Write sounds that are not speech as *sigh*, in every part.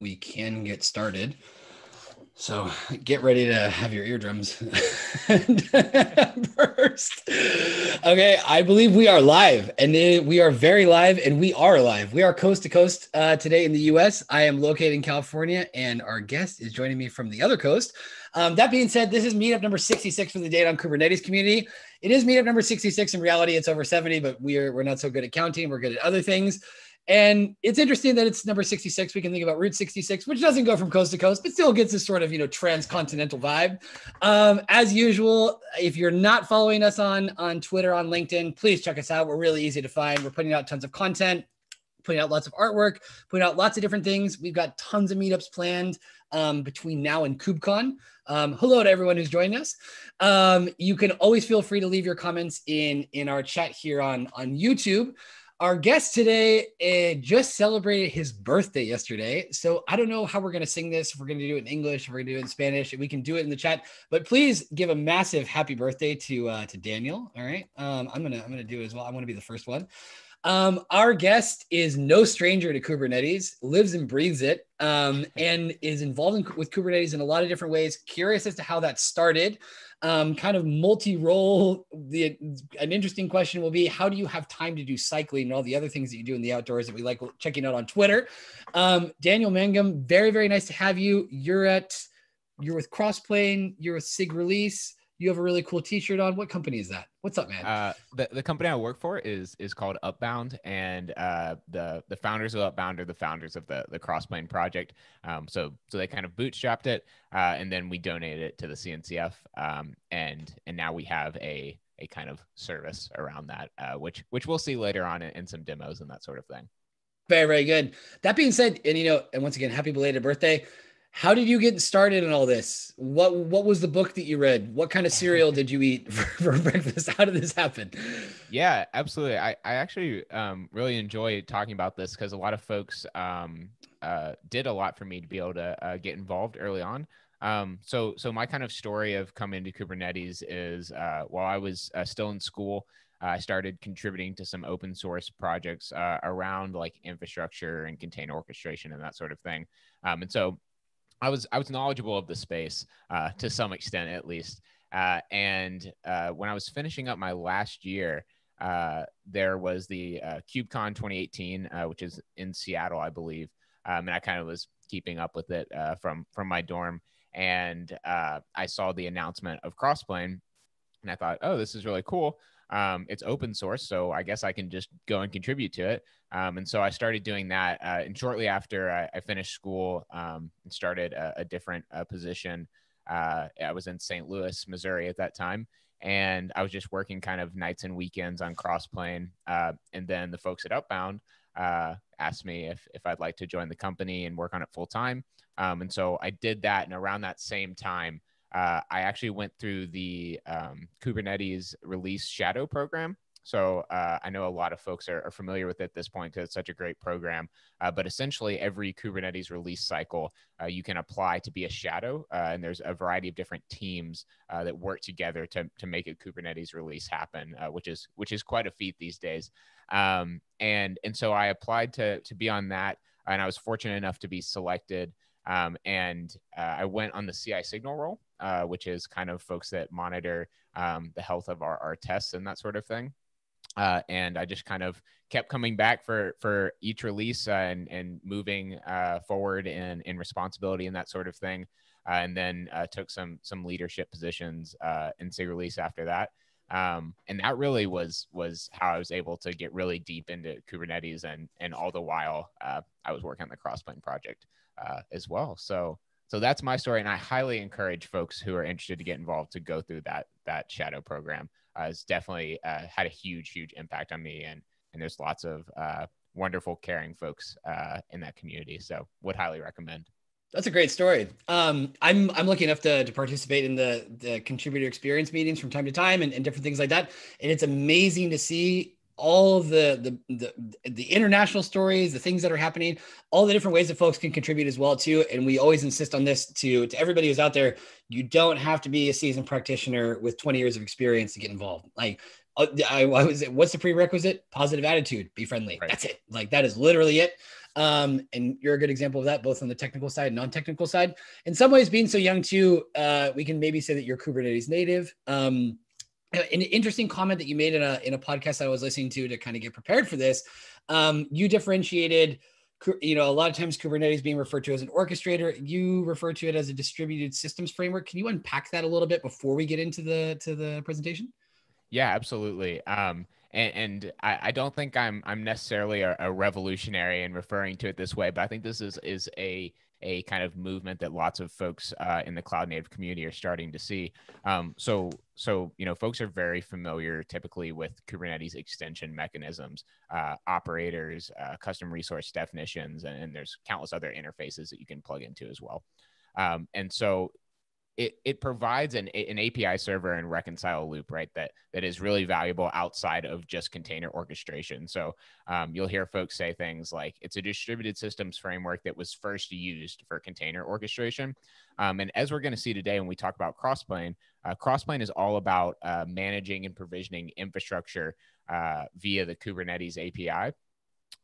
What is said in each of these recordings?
we can get started. So get ready to have your eardrums *laughs* burst. Okay, I believe we are live and we are very live and we are live. We are coast to coast uh, today in the US. I am located in California and our guest is joining me from the other coast. Um, that being said, this is meetup number 66 for the Data on Kubernetes community. It is meetup number 66. In reality, it's over 70, but we are, we're not so good at counting. We're good at other things. And it's interesting that it's number 66. We can think about Route 66, which doesn't go from coast to coast, but still gets this sort of, you know, transcontinental vibe. Um, as usual, if you're not following us on, on Twitter, on LinkedIn, please check us out. We're really easy to find. We're putting out tons of content, putting out lots of artwork, putting out lots of different things. We've got tons of meetups planned um, between now and KubeCon. Um, hello to everyone who's joining us. Um, you can always feel free to leave your comments in, in our chat here on, on YouTube. Our guest today uh, just celebrated his birthday yesterday. So I don't know how we're going to sing this. If we're going to do it in English, if we're going to do it in Spanish, we can do it in the chat. But please give a massive happy birthday to uh, to Daniel. All right, um, I'm gonna I'm gonna do it as well. I want to be the first one. Um, our guest is no stranger to Kubernetes, lives and breathes it, um, *laughs* and is involved in, with Kubernetes in a lot of different ways. Curious as to how that started um, kind of multi-role. The an interesting question will be how do you have time to do cycling and all the other things that you do in the outdoors that we like checking out on Twitter. Um, Daniel Mangum, very very nice to have you. You're at you're with Crossplane. You're with Sig Release you have a really cool t-shirt on. What company is that? What's up, man? Uh, the, the company I work for is is called Upbound, and uh, the the founders of Upbound are the founders of the the Crossplane project. Um, so so they kind of bootstrapped it, uh, and then we donated it to the CNCF, um, and and now we have a a kind of service around that, uh, which which we'll see later on in, in some demos and that sort of thing. Very very good. That being said, and you know, and once again, happy belated birthday. How did you get started in all this? What what was the book that you read? What kind of cereal did you eat *laughs* for, for breakfast? How did this happen? Yeah, absolutely. I, I actually um, really enjoy talking about this because a lot of folks um, uh, did a lot for me to be able to uh, get involved early on. Um, so so my kind of story of coming to Kubernetes is uh, while I was uh, still in school, I started contributing to some open source projects uh, around like infrastructure and container orchestration and that sort of thing. Um, and so I was I was knowledgeable of the space uh, to some extent at least. Uh, and uh, when I was finishing up my last year, uh, there was the uh, KubeCon 2018, uh, which is in Seattle, I believe, um, and I kind of was keeping up with it from from my dorm. And I saw the announcement of Crossplane, and I thought, oh, this is really cool. Um, it's open source, so I guess I can just go and contribute to it. Um, and so I started doing that. Uh, and shortly after I, I finished school um, and started a, a different uh, position, uh, I was in St. Louis, Missouri at that time. And I was just working kind of nights and weekends on Crossplane. Uh, and then the folks at Upbound uh, asked me if, if I'd like to join the company and work on it full time. Um, and so I did that. And around that same time, uh, I actually went through the um, Kubernetes release shadow program. So uh, I know a lot of folks are, are familiar with it at this point because it's such a great program. Uh, but essentially, every Kubernetes release cycle, uh, you can apply to be a shadow, uh, and there's a variety of different teams uh, that work together to, to make a Kubernetes release happen, which is which is quite a feat these days. Um, and and so I applied to to be on that, and I was fortunate enough to be selected. Um, and I went on the CI signal role uh, which is kind of folks that monitor um, the health of our, our tests and that sort of thing. Uh, and I just kind of kept coming back for for each release uh, and and moving uh, forward in in responsibility and that sort of thing. Uh, and then uh, took some some leadership positions in Sig Release after that. Um, and that really was was how I was able to get really deep into Kubernetes and and all the while I was working on the Crossplane project as well. So so that's my story, and I highly encourage folks who are interested to get involved to go through that that shadow program. Uh, it's definitely uh, had a huge, huge impact on me, and and there's lots of uh, wonderful, caring folks uh, in that community. So would highly recommend. That's a great story. Um, I'm I'm lucky enough to, to participate in the the contributor experience meetings from time to time and, and different things like that. And it's amazing to see all the, the the the international stories, the things that are happening, all the different ways that folks can contribute as well too. And we always insist on this to to everybody who's out there. You don't have to be a seasoned practitioner with 20 years of experience to get involved. Like uh, I, I was, what's the prerequisite? Positive attitude, be friendly. Right. That's it. Like that is literally it. Um, and you're a good example of that, both on the technical side and non-technical side. In some ways, being so young too, uh, we can maybe say that you're Kubernetes native. Um, an interesting comment that you made in a in a podcast I was listening to to kind of get prepared for this. Um, you differentiated you know, a lot of times Kubernetes being referred to as an orchestrator, you refer to it as a distributed systems framework. Can you unpack that a little bit before we get into the to the presentation? Yeah, absolutely. Um, and, and I, I, don't think I'm I'm necessarily a, a, revolutionary in referring to it this way, but I think this is is a a kind of movement that lots of folks uh, in the cloud native community are starting to see. Um, so, so you know, folks are very familiar typically with Kubernetes extension mechanisms, uh, operators, uh, custom resource definitions, and, and, there's countless other interfaces that you can plug into as well. Um, and so it, it provides an, an API server and reconcile loop, right? That that is really valuable outside of just container orchestration. So um, you'll hear folks say things like it's a distributed systems framework that was first used for container orchestration. Um, and as we're going to see today when we talk about Crossplane, uh, Crossplane is all about uh, managing and provisioning infrastructure uh, via the Kubernetes API.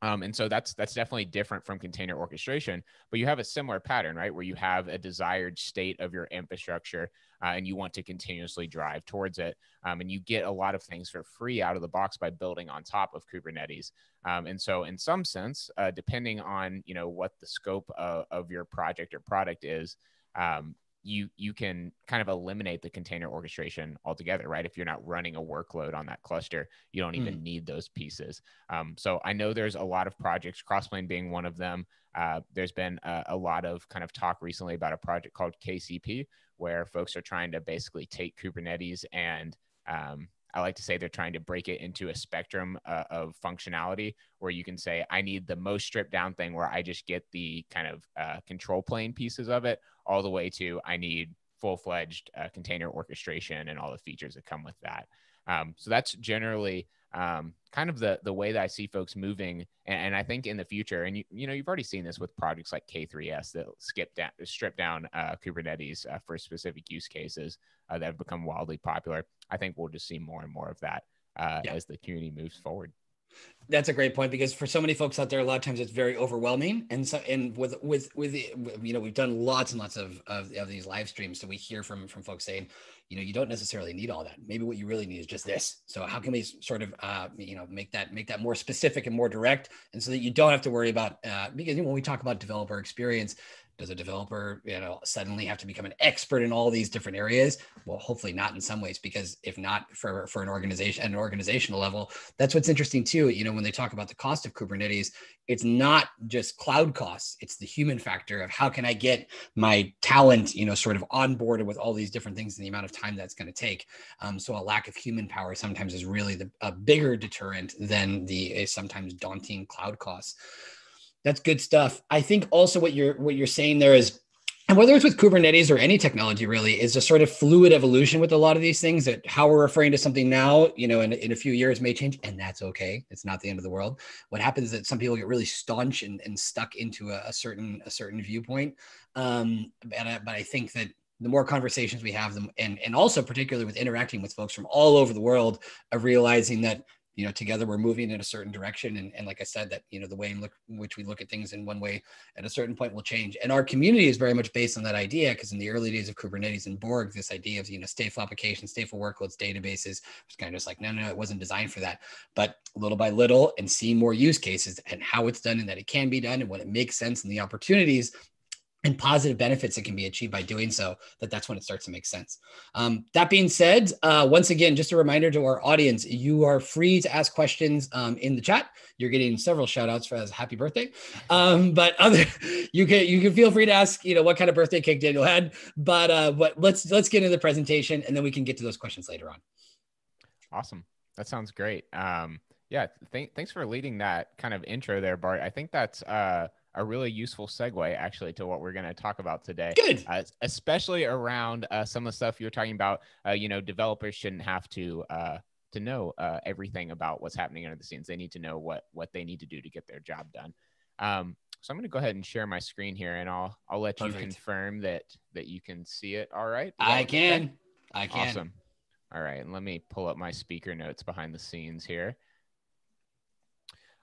Um, and so that's that's definitely different from container orchestration, but you have a similar pattern, right? Where you have a desired state of your infrastructure, uh, and you want to continuously drive towards it, um, and you get a lot of things for free out of the box by building on top of Kubernetes. Um, and so, in some sense, uh, depending on you know what the scope of, of your project or product is, um, you you can kind of eliminate the container orchestration altogether right? If you're not running a workload on that cluster you don't even mm. need those pieces. Um, so i know there's a lot of projects crossplane being one of them. Uh, there's been a, a, lot of kind of talk recently about a project called kcp where folks are trying to basically take kubernetes and um, I like to say they're trying to break it into a spectrum uh, of functionality where you can say, I need the most stripped down thing where I just get the kind of uh, control plane pieces of it, all the way to I need full fledged uh, container orchestration and all the features that come with that. Um, so that's generally um, kind of the the way that I see folks moving, and, and, I think in the future, and you you know you've already seen this with projects like K3s that skip down strip down uh, Kubernetes uh, for specific use cases uh, that have become wildly popular. I think we'll just see more and more of that uh, yeah. as the community moves forward. That's a great point because for so many folks out there, a lot of times it's very overwhelming. And so, and with with with you know, we've done lots and lots of, of, of these live streams, so we hear from from folks saying, you know, you don't necessarily need all that. Maybe what you really need is just this. So how can we sort of uh, you know make that make that more specific and more direct, and so that you don't have to worry about uh, because when we talk about developer experience, does a developer you know suddenly have to become an expert in all these different areas? Well hopefully not in some ways because if not for for an organization at an organizational level that's what's interesting too you know when they talk about the cost of kubernetes it's not just cloud costs it's the human factor of how can i get my talent you know sort of onboarded with all these different things and the amount of time that's going to take. Um, so a lack of human power sometimes is really the, a bigger deterrent than the sometimes daunting cloud costs that's good stuff. I think also what you're what you're saying there is and whether it's with Kubernetes or any technology really is a sort of fluid evolution with a lot of these things that how we're referring to something now, you know, in, in a few years may change and that's okay. It's not the end of the world. What happens is that some people get really staunch and, and stuck into a, a certain, a certain viewpoint. Um, but, I, but I think that the more conversations we have them and, and also particularly with interacting with folks from all over the world of realizing that you know together we're moving in a certain direction. And, and like i said that you know the way in, look, which we look at things in one way at a certain point will change. And our community is very much based on that idea because in the early days of kubernetes and borg this idea of you know stateful applications stateful workloads databases was kind of just like no no it wasn't designed for that. But little by little and seeing more use cases and how it's done and that it can be done and what it makes sense and the opportunities and positive benefits that can be achieved by doing so, that that's when it starts to make sense. Um, that being said, uh, once again, just a reminder to our audience, you are free to ask questions um, in the chat. You're getting several shout outs for as happy birthday. Um, *laughs* but other, *laughs* you can you can feel free to ask, you know, what kind of birthday cake Daniel had. But uh, but let's let's get into the presentation and then we can get to those questions later on. Awesome. That sounds great. Um, yeah, th- thanks for leading that kind of intro there, Bart. I think that's uh a really useful segue actually to what we're going to talk about today. Good. Uh, especially around uh, some of the stuff you're talking about. Uh, you know, developers shouldn't have to uh, to know uh, everything about what's happening under the scenes. They need to know what what they need to do to get their job done. Um, so I'm going to go ahead and share my screen here, and I'll I'll let Perfect. you confirm that that you can see it. All right. I can. I can. Awesome. All right, and let me pull up my speaker notes behind the scenes here.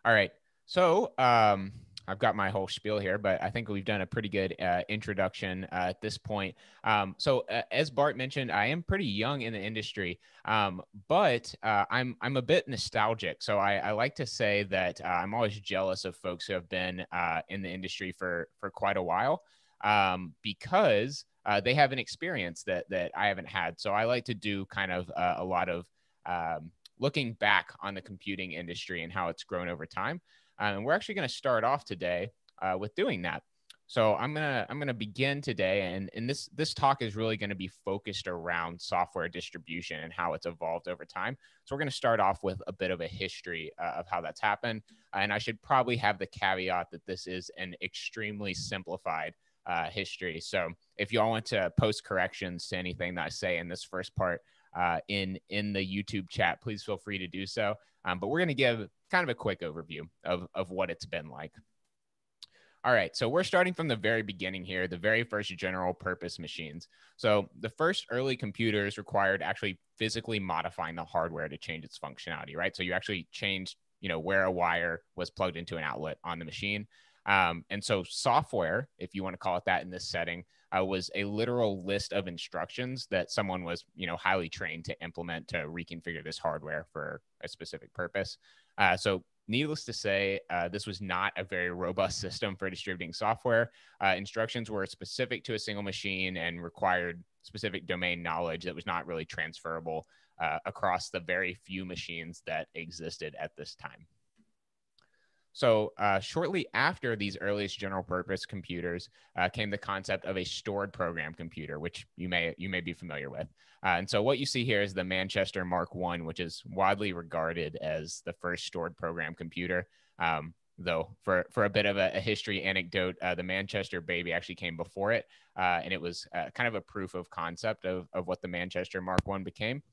All right. So, um, I've got my whole spiel here, but I think we've done a pretty good uh, introduction uh, at this point. Um, so, uh, as Bart mentioned, I am pretty young in the industry, um, but uh, I'm I'm a bit nostalgic. So, I, I like to say that uh, I'm always jealous of folks who have been uh, in the industry for for quite a while um, because they have an experience that that I haven't had. So, I like to do kind of a lot of um, looking back on the computing industry and how it's grown over time. Uh, and we're actually going to start off today uh, with doing that. So I'm gonna I'm gonna begin today, and and this this talk is really going to be focused around software distribution and how it's evolved over time. So we're going to start off with a bit of a history uh, of how that's happened, and I should probably have the caveat that this is an extremely simplified uh, history. So if you all want to post corrections to anything that I say in this first part uh, in in the YouTube chat, please feel free to do so. Um, but we're going to give kind of a quick overview of, of what it's been like. All right, so we're starting from the very beginning here, the very first general purpose machines. So the first early computers required actually physically modifying the hardware to change its functionality, right? So you actually changed, you know, where a wire was plugged into an outlet on the machine. Um, and so software, if you want to call it that in this setting, uh, was a literal list of instructions that someone was, you know, highly trained to implement to reconfigure this hardware for a specific purpose. Uh, so needless to say, uh, this was not a very *laughs* robust system for distributing software. Uh, instructions were specific to a single machine and required specific domain knowledge that was not really transferable uh, across the very few machines that existed at this time. So, uh, shortly after these earliest general purpose computers uh, came the concept of a stored program computer, which you may you may be familiar with. Uh, and so, what you see here is the Manchester Mark One, which is widely regarded as the first stored program computer. Um, though, for for a bit of a, a history anecdote, uh, the Manchester Baby actually came before it, uh, and it was uh, kind of a proof of concept of of what the Manchester Mark One became.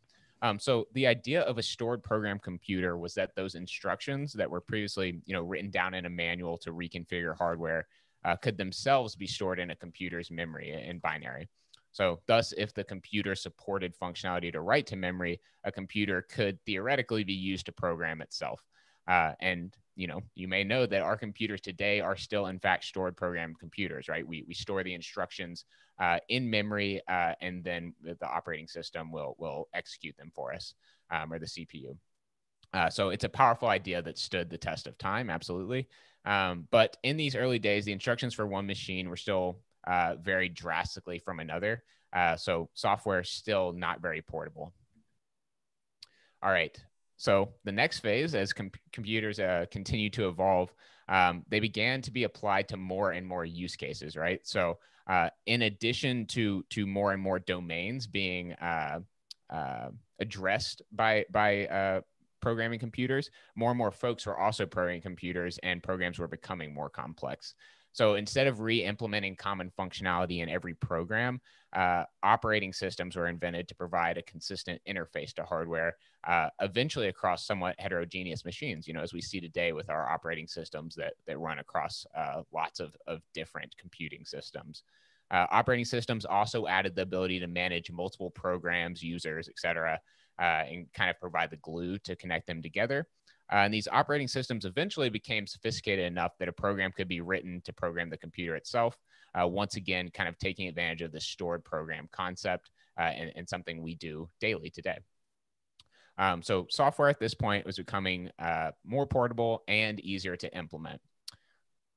Um, so the idea of a stored program computer was that those instructions that were previously, you know, written down in a manual to reconfigure hardware uh, could themselves be stored in a computer's memory in binary. So thus, if the computer supported functionality to write to memory, a computer could theoretically be used to program itself. Uh, and you know, you may know that our computers today are still, in fact, stored program computers, right? We, we store the instructions uh, in memory, uh, and then the, operating system will will execute them for us, um, or the CPU. Uh, so it's a powerful idea that stood the test of time, absolutely. Um, but in these early days, the instructions for one machine were still uh, very drastically from another. Uh, so software is still not very portable. All right. So the next phase, as com- computers uh, continue to evolve, um, they began to be applied to more and more use cases, right? So uh, in addition to to more and more domains being uh, uh, addressed by by uh, programming computers, more and more folks were also programming computers, and programs were becoming more complex. So instead of re-implementing common functionality in every program, uh, operating systems were invented to provide a consistent interface to hardware, uh, eventually across somewhat heterogeneous machines. You know, as we see today with our operating systems that that run across uh, lots of of different computing systems. Uh, operating systems also added the ability to manage multiple programs, users, et cetera, uh, and kind of provide the glue to connect them together. Uh, and these operating systems eventually became sophisticated enough that a program could be written to program the computer itself. Uh, once again, kind of taking advantage of the stored program concept uh, and, and, something we do daily today. Um, so, software at this point was becoming uh, more portable and easier to implement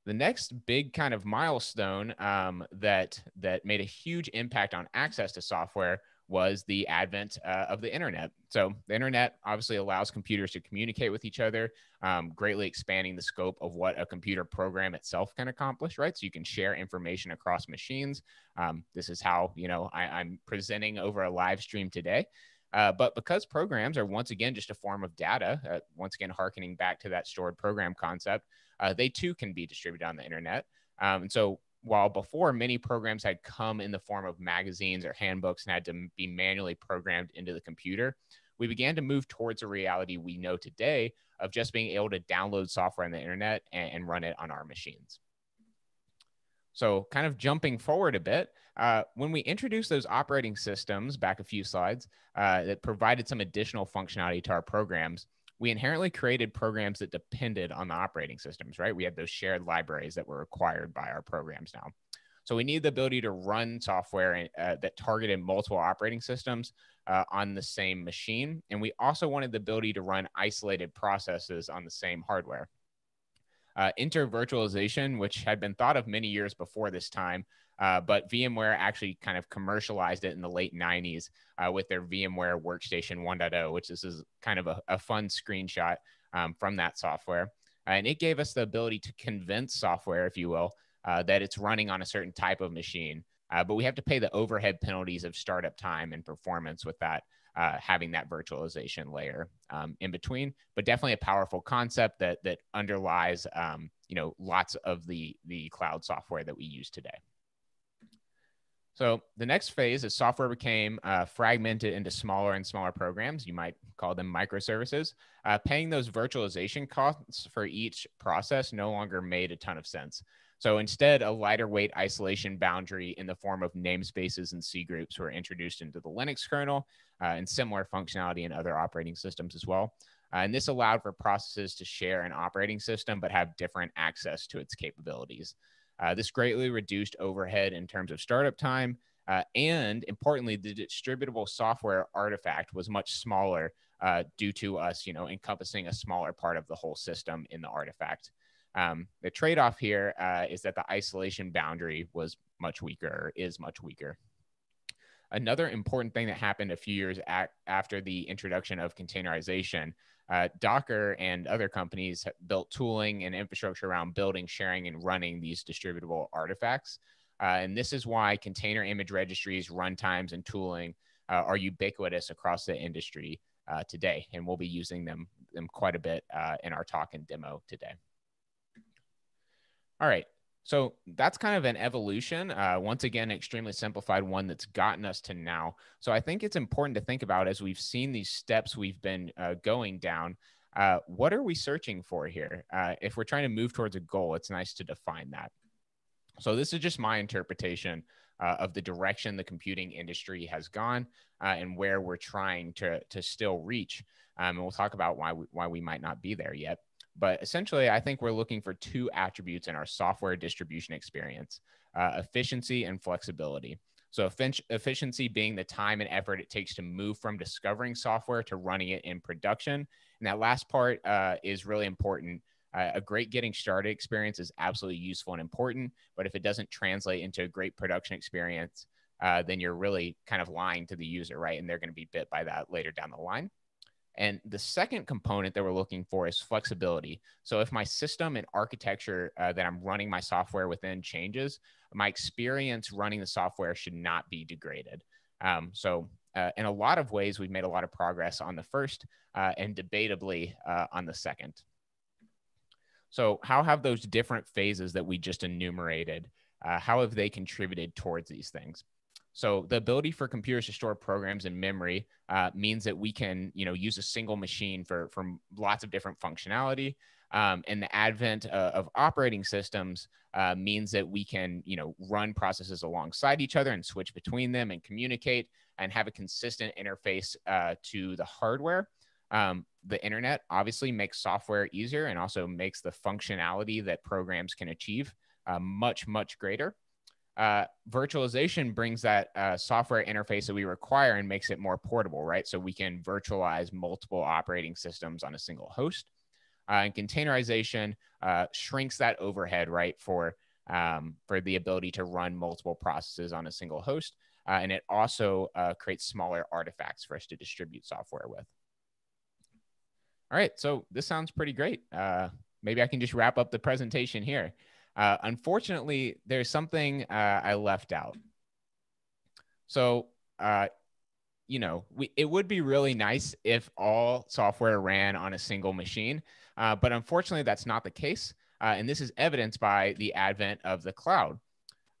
the next big kind of milestone um, that that made a huge impact on access to software was the advent uh, of the internet. So the internet obviously allows computers to communicate with each other, um, greatly expanding the scope of what a computer program itself can accomplish. Right, so you can share information across machines. Um, this is how you know I, I'm presenting over a live stream today. Uh, but because programs are once again just a form of data, uh, once again harkening back to that stored program concept, uh, they too can be distributed on the internet. Um, and so while before many programs had come in the form of magazines or handbooks and had to be manually programmed into the computer, we began to move towards a reality we know today of just being able to download software on the internet and, and run it on our machines. So, kind of jumping forward a bit, uh, when we introduced those operating systems back a few slides uh, that provided some additional functionality to our programs, we inherently created programs that depended on the operating systems, right? We had those shared libraries that were required by our programs now. So we need the ability to run software uh, that targeted multiple operating systems uh, on the same machine. And we also wanted the ability to run isolated processes on the same hardware. Uh, enter virtualization, which had been thought of many years before this time, uh, but VMware actually kind of commercialized it in the late 90s uh, with their VMware Workstation 1.0, which this is kind of a, a fun screenshot um, from that software. And it gave us the ability to convince software, if you will, uh, that it's running on a certain type of machine. Uh, but we have to pay the overhead penalties of startup time and performance with that, uh, having that virtualization layer um, in between. But definitely a powerful concept that that underlies, um, you know, lots of the the cloud software that we use today. So the next phase is software became uh, fragmented into smaller and smaller programs. You might call them microservices. Uh, paying those virtualization costs for each process no longer made a ton of sense. So instead, a lighter weight isolation boundary in the form of namespaces and C groups were introduced into the Linux kernel uh, and similar functionality in other operating systems as well. Uh, and this allowed for processes to share an operating system but have different access to its capabilities. Uh, this greatly reduced overhead in terms of startup time. Uh, and importantly, the distributable software artifact was much smaller uh, due to us, you know, encompassing a smaller part of the whole system in the artifact. Um, the trade-off here uh, is that the isolation boundary was much weaker, is much weaker. Another important thing that happened a few years after the introduction of containerization uh, Docker and other companies have built tooling and infrastructure around building, sharing, and running these distributable artifacts. Uh, and this is why container image registries, runtimes, and tooling uh, are ubiquitous across the industry uh, today. And we'll be using them, them quite a bit uh, in our talk and demo today. All right. So that's kind of an evolution. Uh, once again, extremely simplified one that's gotten us to now. So I think it's important to think about as we've seen these steps we've been uh, going down. Uh, what are we searching for here? Uh, if we're trying to move towards a goal, it's nice to define that. So this is just my interpretation uh, of the direction the computing industry has gone uh, and where we're trying to to still reach. Um, and we'll talk about why we, why we might not be there yet. But essentially, I think we're looking for two attributes in our software distribution experience uh, efficiency and flexibility. So, efficiency being the time and effort it takes to move from discovering software to running it in production. And that last part uh, is really important. Uh, a great getting started experience is absolutely useful and important. But if it doesn't translate into a great production experience, uh, then you're really kind of lying to the user, right? And they're going to be bit by that later down the line. And the second component that we're looking for is flexibility. So if my system and architecture uh, that I'm running my software within changes, my experience running the software should not be degraded. Um, so uh, in a lot of ways, we've made a lot of progress on the first uh, and debatably uh, on the second. So how have those different phases that we just enumerated, uh, how have they contributed towards these things? So the ability for computers to store programs in memory uh, means that we can, you know, use a single machine for for lots of different functionality. Um, and the advent uh, of operating systems uh, means that we can, you know, run processes alongside each other and switch between them and communicate and have a consistent interface uh, to the hardware. Um, the internet obviously makes software easier and also makes the functionality that programs can achieve uh, much much greater uh, virtualization brings that uh, software interface that we require and makes it more portable, right? So we can virtualize multiple operating systems on a single host. Uh, and containerization uh, shrinks that overhead, right, for um, for the ability to run multiple processes on a single host. Uh, and it also uh, creates smaller artifacts for us to distribute software with. All right, so this sounds pretty great. maybe I can just wrap up the presentation here. Uh, unfortunately, there's something uh, I left out. So, uh, you know, we, it would be really nice if all software ran on a single machine, uh, but unfortunately, that's not the case. Uh, and this is evidenced by the advent of the cloud.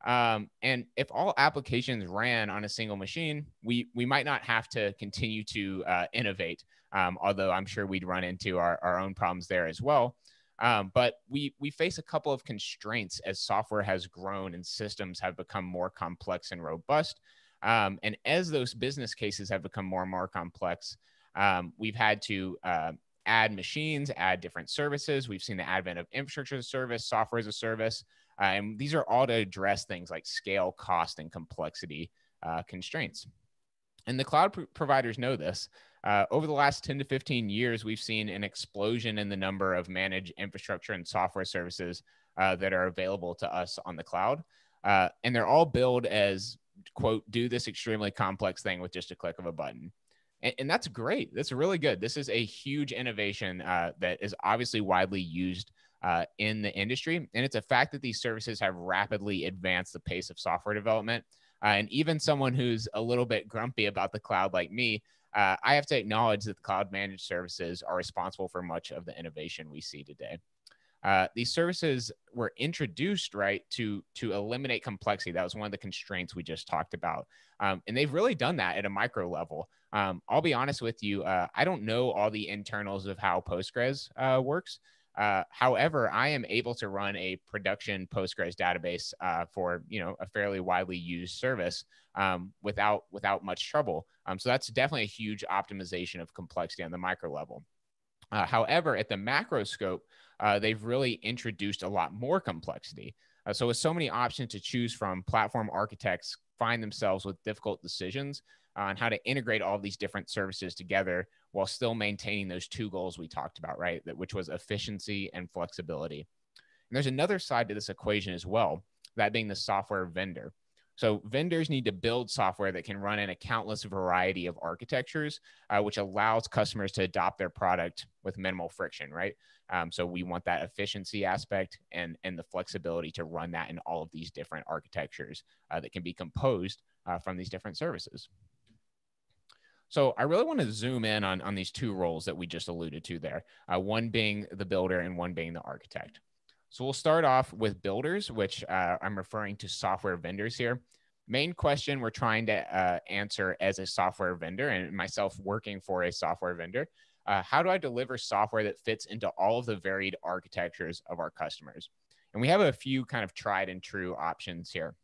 Um, and if all applications ran on a single machine, we we might not have to continue to uh, innovate. Um, although I'm sure we'd run into our, our own problems there as well. Um, but we we face a couple of constraints as software has grown and systems have become more complex and robust. Um, and as those business cases have become more and more complex, um, we've had to uh, add machines, add different services. We've seen the advent of infrastructure as a service, software as a service. Uh, and these are all to address things like scale, cost, and complexity uh, constraints. And the cloud pr- providers know this. Uh, over the last 10 to 15 years, we've seen an explosion in the number of managed infrastructure and software services uh, that are available to us on the cloud. Uh, and they're all billed as, quote, do this extremely complex thing with just a click of a button. And, and that's great. That's really good. This is a huge innovation uh, that is obviously widely used uh, in the industry. And it's a fact that these services have rapidly advanced the pace of software development. Uh, and even someone who's a little bit grumpy about the cloud like me, uh, I have to acknowledge that the cloud managed services are responsible for much of the innovation we see today. Uh, these services were introduced right to to eliminate complexity. That was one of the constraints we just talked about, um, and they've really done that at a micro level. Um, I'll be honest with you, uh, I don't know all the internals of how Postgres uh, works. Uh, however, I am able to run a production Postgres database uh, for you know a fairly widely used service um, without without much trouble. Um, so that's definitely a huge optimization of complexity on the micro level. Uh, however, at the macro scope, uh, they've really introduced a lot more complexity. Uh, so with so many options to choose from, platform architects find themselves with difficult decisions on how to integrate all these different services together while still maintaining those two goals we talked about, right? That which was efficiency and flexibility. And there's another side to this equation as well, that being the software vendor. So vendors need to build software that can run in a countless variety of architectures, uh, which allows customers to adopt their product with minimal friction, right? Um, so we want that efficiency aspect and and the flexibility to run that in all of these different architectures uh, that can be composed uh, from these different services. So I really want to zoom in on, on these two roles that we just alluded to there, uh, one being the builder and one being the architect. So we'll start off with builders, which uh, I'm referring to software vendors here. Main question we're trying to uh, answer as a software vendor and myself working for a software vendor, uh, how do I deliver software that fits into all of the varied architectures of our customers? And we have a few kind of tried and true options here.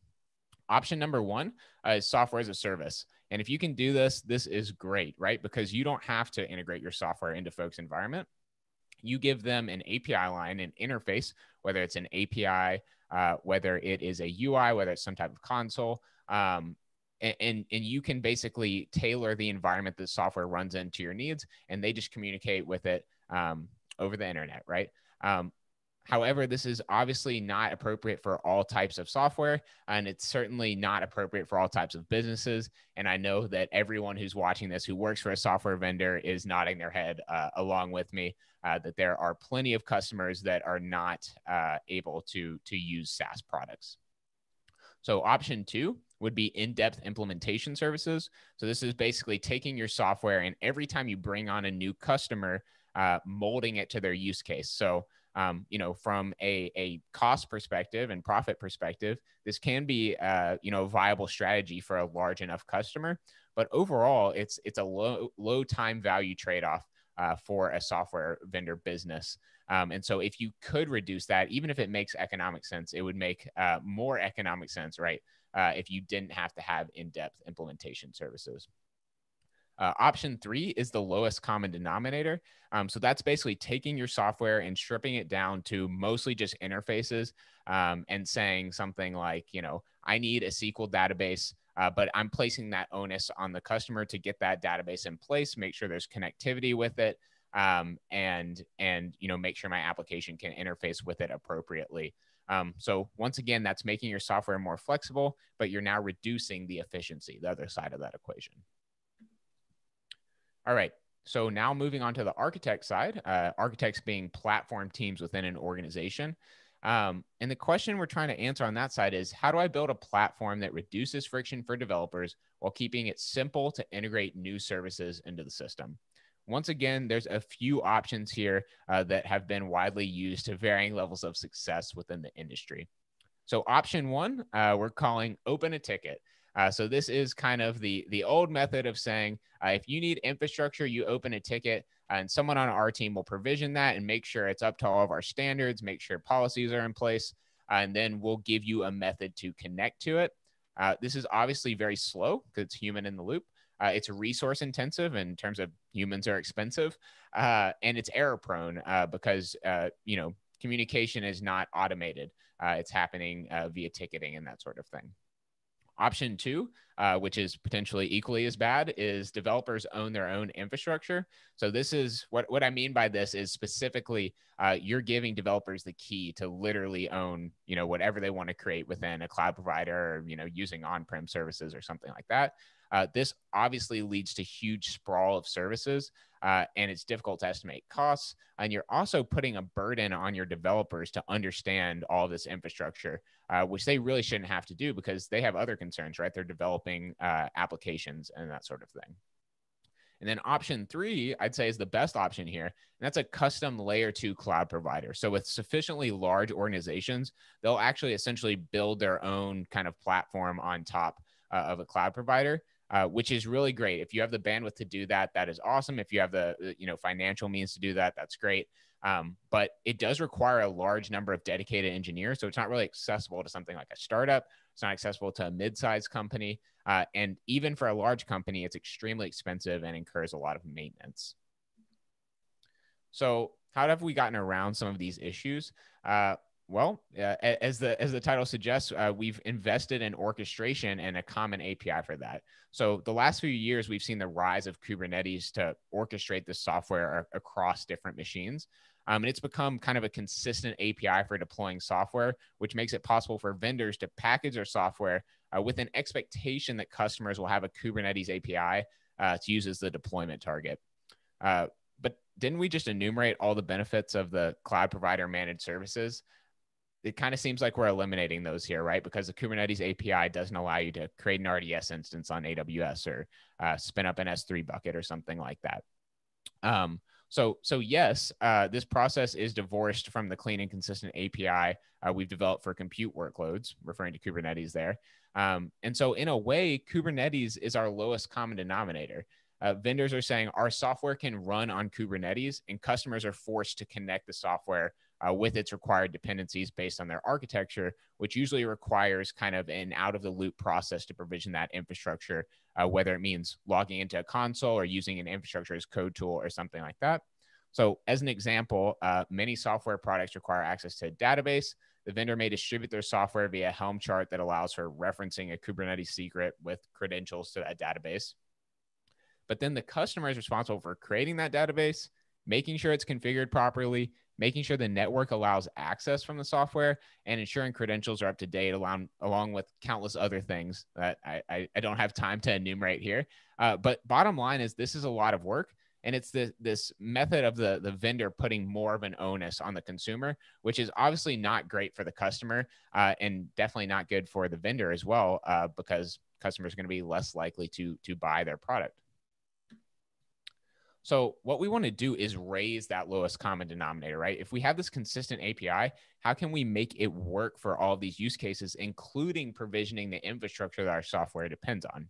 Option number one uh, is software as a service. And if you can do this, this is great, right? Because you don't have to integrate your software into folks' environment. You give them an API line, an interface, whether it's an API, uh, whether it is a UI, whether it's some type of console, um, and, and, you can basically tailor the environment that software runs into your needs, and they just communicate with it um, over the internet, right? Um, However, this is obviously not appropriate for all types of software, and it's certainly not appropriate for all types of businesses. And I know that everyone who's watching this who works for a software vendor is nodding their head uh, along with me uh, that there are plenty of customers that are not uh, able to, to use SaaS products. So, option two would be in depth implementation services. So, this is basically taking your software and every time you bring on a new customer, uh, molding it to their use case. So, um, you know, from a, a cost perspective and profit perspective, this can be, uh, you know, viable strategy for a large enough customer. But overall, it's it's a low low time value trade off uh, for a software vendor business. Um, and so, if you could reduce that, even if it makes economic sense, it would make uh, more economic sense, right? Uh, if you didn't have to have in depth implementation services. Uh, option three is the lowest common denominator. Um, so that's basically taking your software and stripping it down to mostly just interfaces um, and saying something like, you know, I need a SQL database, uh, but I'm placing that onus on the customer to get that database in place, make sure there's connectivity with it, um, and and you know make sure my application can interface with it appropriately. Um, so once again, that's making your software more flexible, but you're now reducing the efficiency, the other side of that equation. All right. So now moving on to the architect side, uh, architects being platform teams within an organization. Um, and the question we're trying to answer on that side is how do I build a platform that reduces friction for developers while keeping it simple to integrate new services into the system? Once again, there's a few options here uh, that have been widely used to varying levels of success within the industry. So, option one, uh, we're calling open a ticket. Uh, so this is kind of the the old method of saying uh, if you need infrastructure, you open a ticket, and someone on our team will provision that and make sure it's up to all of our standards, make sure policies are in place, and then we'll give you a method to connect to it. Uh, this is obviously very slow because it's human in the loop. Uh, it's resource intensive in terms of humans are expensive, uh, and it's error prone uh, because uh, you know communication is not automated. Uh, it's happening via ticketing and that sort of thing. Option two, uh, which is potentially equally as bad, is developers own their own infrastructure. So this is what what I mean by this is specifically uh, you're giving developers the key to literally own you know whatever they want to create within a cloud provider, or, you know using on-prem services or something like that. Uh, this obviously leads to huge sprawl of services uh, and it's difficult to estimate costs. And you're also putting a burden on your developers to understand all this infrastructure, uh, which they really shouldn't have to do because they have other concerns, right? They're developing uh, applications and that sort of thing. And then option three, I'd say, is the best option here. And that's a custom layer two cloud provider. So, with sufficiently large organizations, they'll actually essentially build their own kind of platform on top uh, of a cloud provider uh, which is really great. If you have the bandwidth to do that, that is awesome. If you have the you know financial means to do that, that's great. Um, but it does require a large number of dedicated engineers, so it's not really accessible to something like a startup. It's not accessible to a mid-sized company, uh, and even for a large company, it's extremely expensive and incurs a lot of maintenance. So, how have we gotten around some of these issues? Uh, well, uh, as the as the title suggests, uh, we've invested in orchestration and a common API for that. So the last few years, we've seen the rise of Kubernetes to orchestrate the software across different machines. Um, and it's become kind of a consistent API for deploying software, which makes it possible for vendors to package their software uh, with an expectation that customers will have a Kubernetes API uh, to use as the deployment target. Uh, but didn't we just enumerate all the benefits of the cloud provider managed services? It kind of seems like we're eliminating those here, right? Because the Kubernetes API doesn't allow you to create an RDS instance on AWS or uh, spin up an S3 bucket or something like that. Um, so, so yes, uh, this process is divorced from the clean and consistent API uh, we've developed for compute workloads, referring to Kubernetes there. Um, and so, in a way, Kubernetes is our lowest common denominator. Uh, vendors are saying our software can run on Kubernetes, and customers are forced to connect the software uh, with its required dependencies based on their architecture, which usually requires kind of an out of the loop process to provision that infrastructure, uh, whether it means logging into a console or using an infrastructure as code tool or something like that. So, as an example, uh, many software products require access to a database. The vendor may distribute their software via Helm chart that allows for referencing a Kubernetes secret with credentials to that database. But then the customer is responsible for creating that database, making sure it's configured properly, making sure the network allows access from the software and ensuring credentials are up to date along, along with countless other things that I, I, I don't have time to enumerate here. Uh, but bottom line is this is a lot of work. And it's the, this method of the, the vendor putting more of an onus on the consumer, which is obviously not great for the customer uh, and definitely not good for the vendor as well, uh, because customers are going to be less likely to, to buy their product. So what we want to do is raise that lowest common denominator, right? If we have this consistent API, how can we make it work for all these use cases, including provisioning the infrastructure that our software depends on?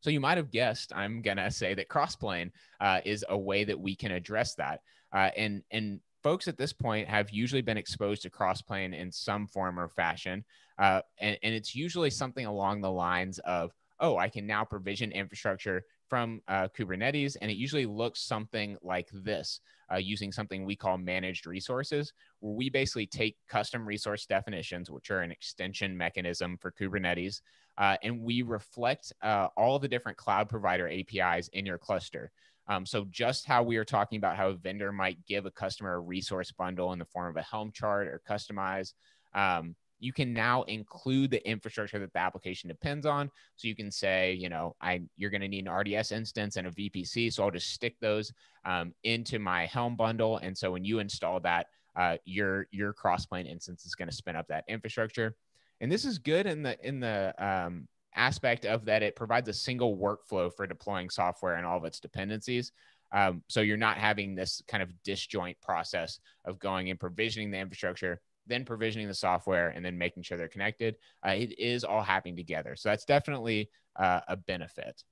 So you might have guessed, I'm gonna say that Crossplane uh, is a way that we can address that. Uh, and and folks at this point have usually been exposed to Crossplane in some form or fashion, uh, and, and it's usually something along the lines of, oh, I can now provision infrastructure from uh, Kubernetes, and it usually looks something like this uh, using something we call managed resources, where we basically take custom resource definitions, which are an extension mechanism for Kubernetes, uh, and we reflect uh, all the different cloud provider APIs in your cluster. Um, so just how we are talking about how a vendor might give a customer a resource bundle in the form of a Helm chart or Kustomize, um, you can now include the infrastructure that the application depends on. So you can say, you know, I you're going to need an RDS instance and a VPC, so I'll just stick those um, into my Helm bundle. And so when you install that, uh, your your Crossplane instance is going to spin up that infrastructure. And this is good in the in the um, aspect of that it provides a single workflow for deploying software and all of its dependencies. Um, so you're not having this kind of disjoint process of going and provisioning the infrastructure then provisioning the software, and then making sure they're connected. Uh, it is all happening together. So that's definitely uh, a benefit.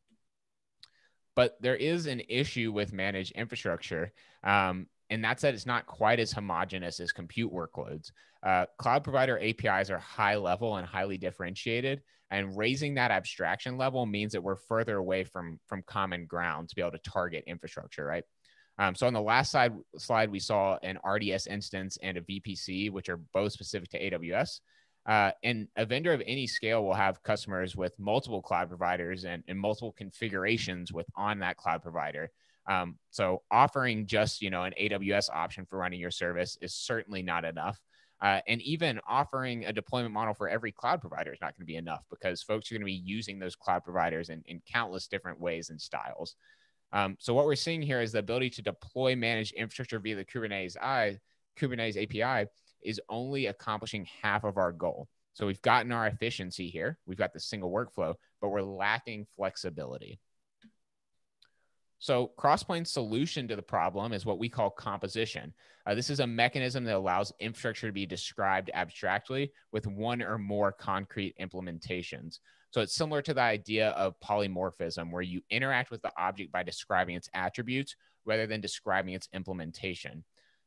But there is an issue with managed infrastructure. Um, and that's that it's not quite as homogenous as compute workloads. Uh, cloud provider APIs are high level and highly differentiated, and raising that abstraction level means that we're further away from from common ground to be able to target infrastructure, right? Um, so on the last side slide, we saw an RDS instance and a VPC, which are both specific to AWS. Uh, and a vendor of any scale will have customers with multiple cloud providers and, and multiple configurations with on that cloud provider. Um, so offering just you know an AWS option for running your service is certainly not enough. Uh, and even offering a deployment model for every cloud provider is not going to be enough because folks are going to be using those cloud providers in, in countless different ways and styles. Um, so what we're seeing here is the ability to deploy manage infrastructure via the Kubernetes I, Kubernetes API is only accomplishing half of our goal. So we've gotten our efficiency here. We've got the single workflow, but we're lacking flexibility. So Crossplane's solution to the problem is what we call composition. Uh, this is a mechanism that allows infrastructure to be described abstractly with one or more concrete implementations. So it's similar to the idea of polymorphism, where you interact with the object by describing its attributes rather than describing its implementation.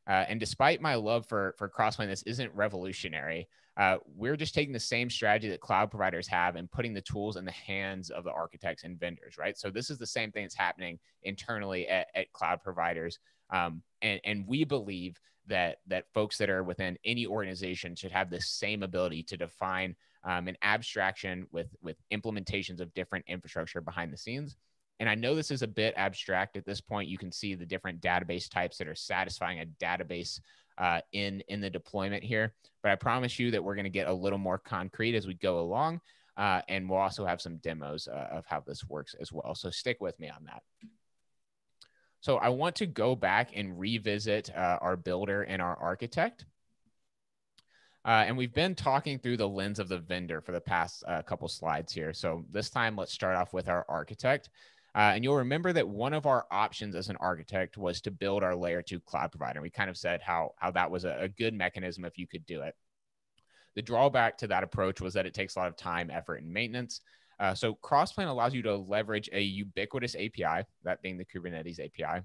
Uh, and despite my love for for Crossplane, this isn't revolutionary. Uh, we're just taking the same strategy that cloud providers have and putting the tools in the hands of the architects and vendors, right? So this is the same thing that's happening internally at, at cloud providers, um, and and we believe that that folks that are within any organization should have the same ability to define um, an abstraction with with implementations of different infrastructure behind the scenes and I know this is a bit abstract at this point. You can see the different database types that are satisfying a database uh, in in the deployment here. But I promise you that we're going to get a little more concrete as we go along, uh, and we'll also have some demos uh, of how this works as well. So stick with me on that. So I want to go back and revisit uh, our builder and our architect. Uh, and we've been talking through the lens of the vendor for the past uh, couple slides here. So this time, let's start off with our architect. Uh, and you'll remember that one of our options as an architect was to build our layer two cloud provider. We kind of said how, how that was a, a good mechanism if you could do it. The drawback to that approach was that it takes a lot of time, effort, and maintenance. Uh, so Crossplane allows you to leverage a ubiquitous API, that being the Kubernetes API,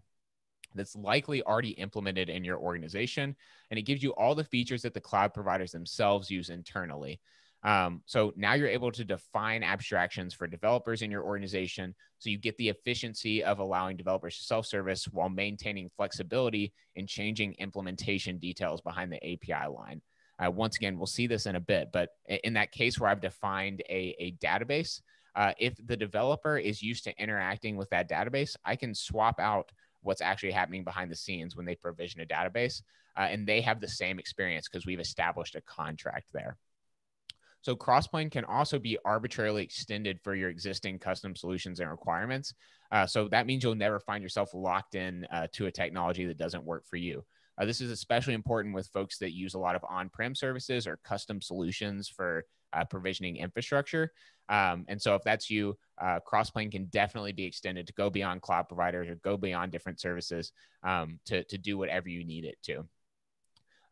that's likely already implemented in your organization. And it gives you all the features that the cloud providers themselves use internally. Um, so now you're able to define abstractions for developers in your organization. So you get the efficiency of allowing developers to self service while maintaining flexibility in changing implementation details behind the API line. Uh, once again, we'll see this in a bit, but in that case where I've defined a, a database, uh, if the developer is used to interacting with that database, I can swap out what's actually happening behind the scenes when they provision a database, uh, and they have the same experience because we've established a contract there. So Crossplane can also be arbitrarily extended for your existing custom solutions and requirements. Uh, so that means you'll never find yourself locked in uh, to a technology that doesn't work for you. Uh, this is especially important with folks that use a lot of on-prem services or custom solutions for uh, provisioning infrastructure. Um, and so if that's you, uh, Crossplane can definitely be extended to go beyond cloud providers or go beyond different services um, to, to do whatever you need it to.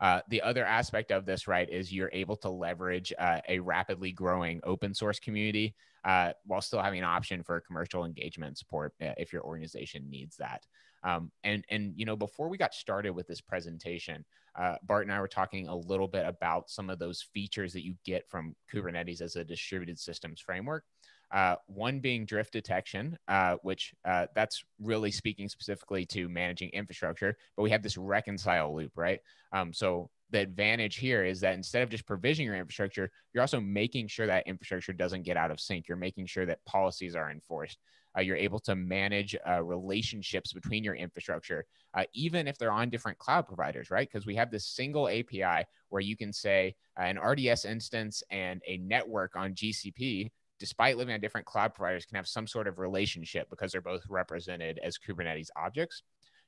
Uh, the other aspect of this, right, is you're able to leverage uh, a rapidly growing open source community uh, while still having an option for commercial engagement support uh, if your organization needs that. Um, and and you know, before we got started with this presentation, uh, Bart and I were talking a little bit about some of those features that you get from Kubernetes as a distributed systems framework. Uh, one being drift detection, uh, which uh, that's really speaking specifically to managing infrastructure, but we have this reconcile loop, right? Um, so the advantage here is that instead of just provisioning your infrastructure, you're also making sure that infrastructure doesn't get out of sync. You're making sure that policies are enforced. Uh, you're able to manage uh, relationships between your infrastructure, uh, even if they're on different cloud providers, right? Because we have this single API where you can say uh, an RDS instance and a network on GCP despite living on different cloud providers, can have some sort of relationship because they're both represented as Kubernetes objects.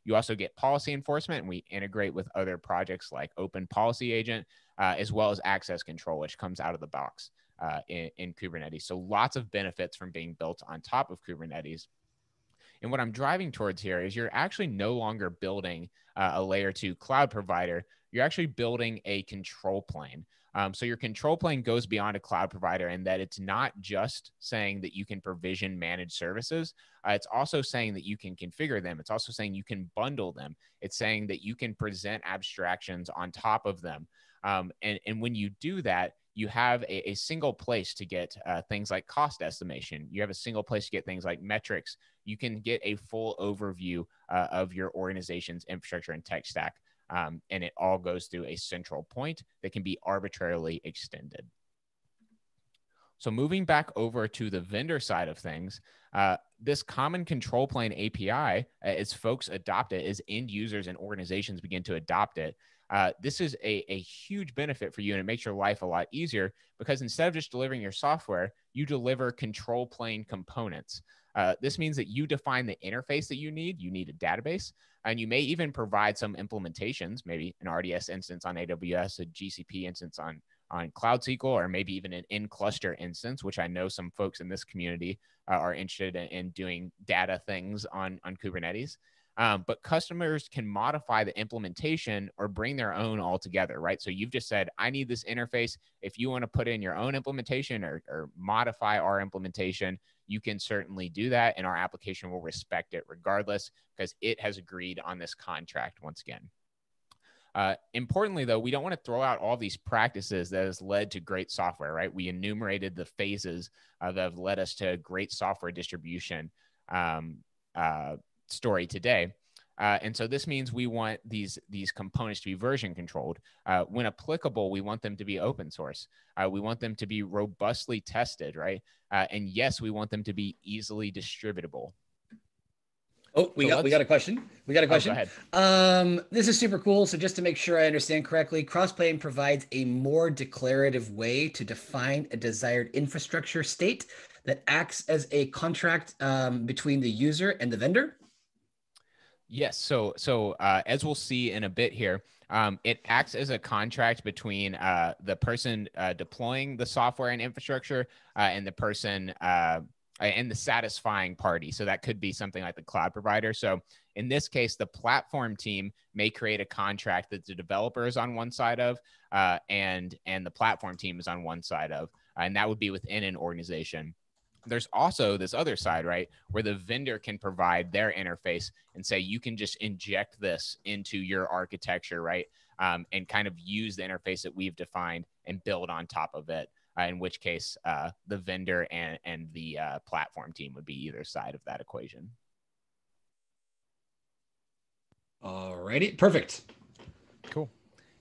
You also get policy enforcement, and we integrate with other projects like Open Policy Agent, uh, as well as access control, which comes out of the box uh, in, in Kubernetes. So lots of benefits from being built on top of Kubernetes. And what I'm driving towards here is you're actually no longer building uh, a layer two cloud provider. You're actually building a control plane. Um, so your control plane goes beyond a cloud provider in that it's not just saying that you can provision managed services. Uh, it's also saying that you can configure them. It's also saying you can bundle them. It's saying that you can present abstractions on top of them. Um, and, and when you do that, you have a, a single place to get uh, things like cost estimation. You have a single place to get things like metrics. You can get a full overview uh, of your organization's infrastructure and tech stack. Um, and it all goes through a central point that can be arbitrarily extended. So moving back over to the vendor side of things, uh, this common control plane API, uh, as folks adopt it, as end users and organizations begin to adopt it, uh, this is a, a huge benefit for you and it makes your life a lot easier because instead of just delivering your software, you deliver control plane components. Uh, this means that you define the interface that you need. You need a database, and you may even provide some implementations, maybe an RDS instance on AWS, a GCP instance on on Cloud SQL, or maybe even an in cluster instance, which I know some folks in this community uh, are interested in, in, doing data things on on Kubernetes. Um, but customers can modify the implementation or bring their own altogether, right? So you've just said, I need this interface. If you want to put in your own implementation or, or modify our implementation, you can certainly do that. And our application will respect it regardless because it has agreed on this contract once again. Uh, importantly, though, we don't want to throw out all these practices that has led to great software, right? We enumerated the phases uh, that have led us to great software distribution um, uh, story today. Uh, and so this means we want these these components to be version controlled. Uh, when applicable, we want them to be open source. Uh, we want them to be robustly tested, right? Uh, and yes, we want them to be easily distributable. Oh, we so got we got a question. We got a oh, question. Oh, um, this is super cool. So just to make sure I understand correctly, Crossplane provides a more declarative way to define a desired infrastructure state that acts as a contract um, between the user and the vendor. Yes. So, so uh, as we'll see in a bit here, um, it acts as a contract between uh, the person uh, deploying the software and infrastructure uh, and the person uh, and the satisfying party. So that could be something like the cloud provider. So in this case, the platform team may create a contract that the developer is on one side of, uh, and and the platform team is on one side of, and that would be within an organization there's also this other side, right, where the vendor can provide their interface and say you can just inject this into your architecture, right, um, and kind of use the interface that we've defined and build on top of it. Uh, in which case, uh, the vendor and and the uh, platform team would be either side of that equation. All righty, perfect. Cool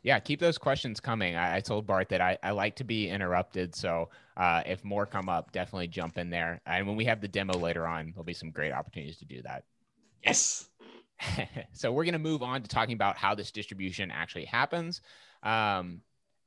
yeah, keep those questions coming. I, I told Bart that I, I, like to be interrupted. So uh, if more come up, definitely jump in there. And when we have the demo later on, there'll be some great opportunities to do that. Yes. *laughs* so we're going to move on to talking about how this distribution actually happens. Um,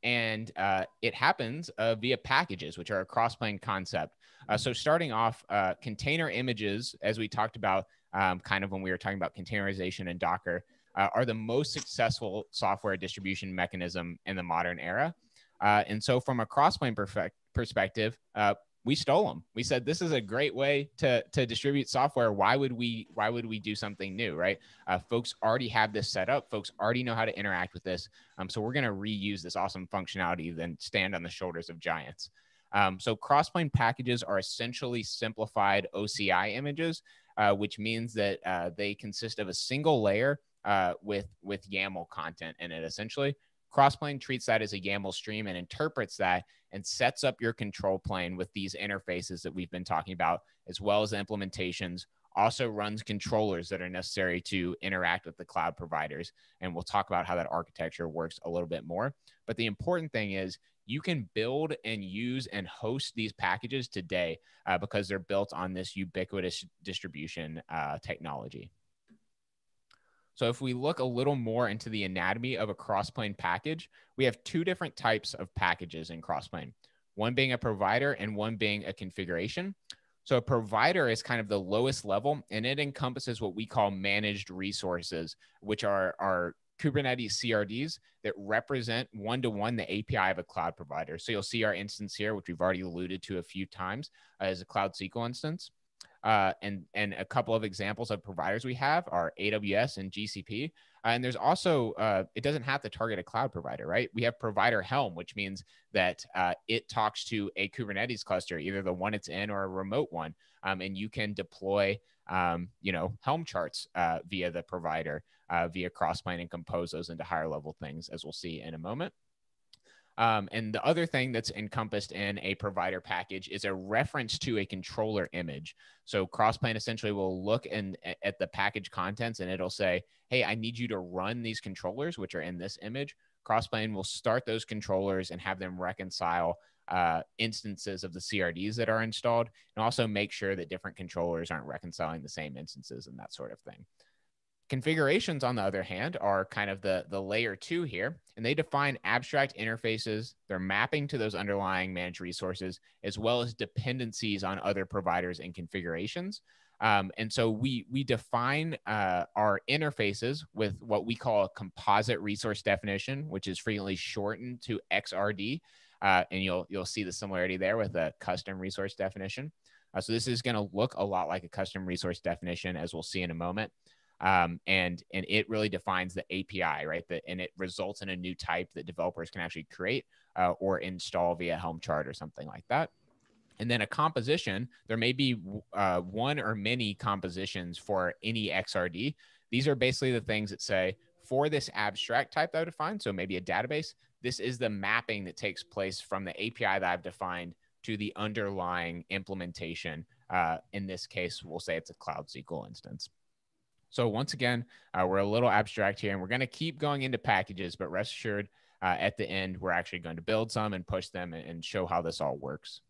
and uh, it happens uh, via packages, which are a cross-plane concept. Uh, so starting off, uh, container images, as we talked about um, kind of when we were talking about containerization and Docker, uh, are the most successful software distribution mechanism in the modern era. Uh, and so, from a crossplane perfect perspective, uh, we stole them. We said this is a great way to to distribute software. Why would we Why would we do something new? Right? Uh, folks already have this set up. Folks already know how to interact with this. Um, so we're going to reuse this awesome functionality, then stand on the shoulders of giants. Um, so crossplane packages are essentially simplified OCI images, uh, which means that uh, they consist of a single layer uh, with with YAML content in it. Essentially, Crossplane treats that as a YAML stream and interprets that and sets up your control plane with these interfaces that we've been talking about, as well as implementations. Also runs controllers that are necessary to interact with the cloud providers. And we'll talk about how that architecture works a little bit more. But the important thing is you can build and use and host these packages today uh, because they're built on this ubiquitous distribution uh, technology. So if we look a little more into the anatomy of a crossplane package, we have two different types of packages in crossplane, one being a provider and one being a configuration. So a provider is kind of the lowest level and it encompasses what we call managed resources, which are, are Kubernetes CRDs that represent one to one the API of a cloud provider. So you'll see our instance here, which we've already alluded to a few times as a Cloud SQL instance. Uh, and and a couple of examples of providers we have are AWS and GCP. Uh, and there's also uh, it doesn't have to target a cloud provider, right? We have provider Helm, which means that uh, it talks to a Kubernetes cluster, either the one it's in or a remote one, um, and you can deploy um, you know Helm charts uh, via the provider via Crossplane and compose those into higher level things, as we'll see in a moment. Um, and the other thing that's encompassed in a provider package is a reference to a controller image. So Crossplane essentially will look in, at the package contents and it'll say, hey, I need you to run these controllers, which are in this image. Crossplane will start those controllers and have them reconcile uh, instances of the CRDs that are installed and also make sure that different controllers aren't reconciling the same instances and that sort of thing. Configurations, on the other hand, are kind of the, the layer two here, and they define abstract interfaces. They're mapping to those underlying managed resources, as well as dependencies on other providers and configurations. Um, and so we we define uh, our interfaces with what we call a composite resource definition, which is frequently shortened to XRD. Uh, and you'll you'll see the similarity there with a custom resource definition. Uh, so this is going to look a lot like a custom resource definition, as we'll see in a moment um, and and it really defines the API, right? That and it results in a new type that developers can actually create uh, or install via Helm chart or something like that. And then a composition, there may be uh, one or many compositions for any XRD. These are basically the things that say for this abstract type that I defined, so maybe a database, this is the mapping that takes place from the API that I've defined to the underlying implementation. Uh, in this case, we'll say it's a Cloud SQL instance. So once again, uh, we're a little abstract here, and we're going to keep going into packages, but rest assured, uh, at the end, we're actually going to build some and push them and, show how this all works.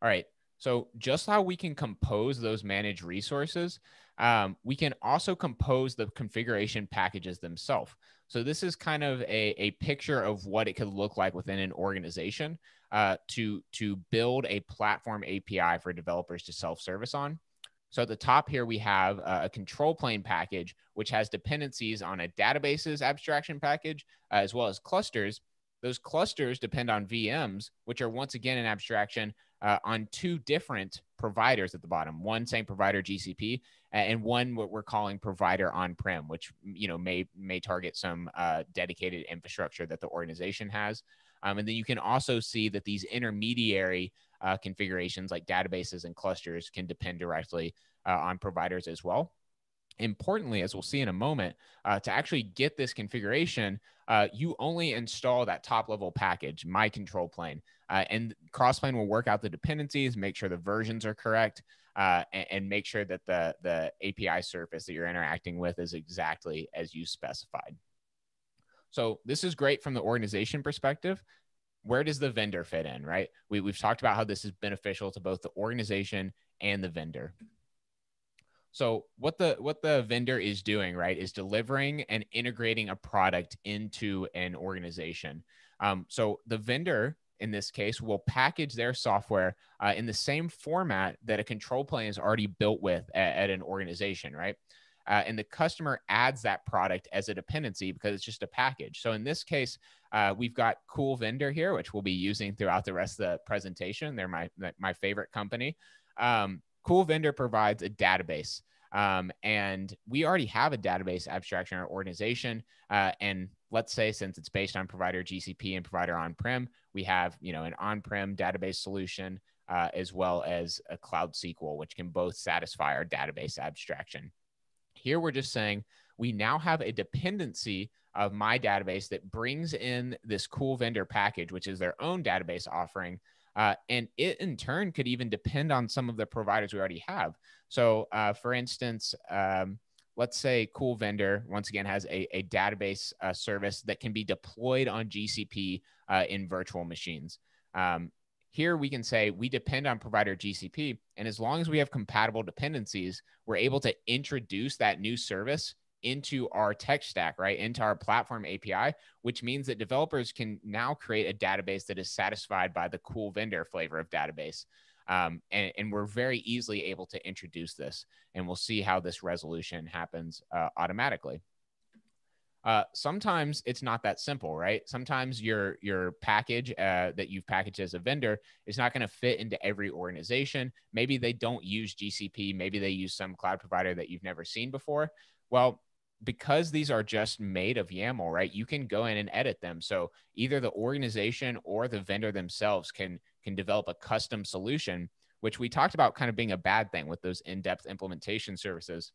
All right. So just how we can compose those managed resources, um, we can also compose the configuration packages themselves. So this is kind of a, a picture of what it could look like within an organization uh, to, to build a platform API for developers to self-service on. So at the top here, we have a control plane package, which has dependencies on a databases abstraction package, uh, as well as clusters. Those clusters depend on VMs, which are once again an abstraction uh, on two different providers at the bottom. One saying provider GCP, and one what we're calling provider on-prem, which you know may may target some uh, dedicated infrastructure that the organization has. Um, and then you can also see that these intermediary uh, configurations like databases and clusters can depend directly uh, on providers as well. Importantly, as we'll see in a moment, uh, to actually get this configuration, uh, you only install that top level package, my control plane, uh, and Crossplane will work out the dependencies, make sure the versions are correct, uh, and, and, make sure that the, the API surface that you're interacting with is exactly as you specified. So this is great from the organization perspective where does the vendor fit in, right? We, we've talked about how this is beneficial to both the organization and the vendor. So what the what the vendor is doing, right, is delivering and integrating a product into an organization. Um, so the vendor in this case will package their software uh, in the same format that a control plane is already built with at, at an organization, right? Uh, and the customer adds that product as a dependency because it's just a package. So in this case, uh, we've got Cool Vendor here, which we'll be using throughout the rest of the presentation. They're my my favorite company. Um, cool Vendor provides a database. Um, and we already have a database abstraction in our organization. Uh, and let's say since it's based on provider GCP and provider on-prem, we have you know an on-prem database solution uh, as well as a cloud SQL, which can both satisfy our database abstraction. Here we're just saying we now have a dependency of my database that brings in this cool vendor package, which is their own database offering. Uh, and it in turn could even depend on some of the providers we already have. So, uh, for instance, um, let's say Cool Vendor once again has a, a database uh, service that can be deployed on GCP uh, in virtual machines. Um, here we can say we depend on provider GCP. And as long as we have compatible dependencies, we're able to introduce that new service into our tech stack, right? Into our platform API, which means that developers can now create a database that is satisfied by the cool vendor flavor of database. Um, and, and, we're very easily able to introduce this. And we'll see how this resolution happens uh, automatically. Uh, sometimes it's not that simple, right? Sometimes your your package uh, that you've packaged as a vendor is not going to fit into every organization. Maybe they don't use GCP. Maybe they use some cloud provider that you've never seen before. Well, because these are just made of YAML, right? You can go in and edit them. So either the organization or the vendor themselves can can develop a custom solution, which we talked about kind of being a bad thing with those in-depth implementation services.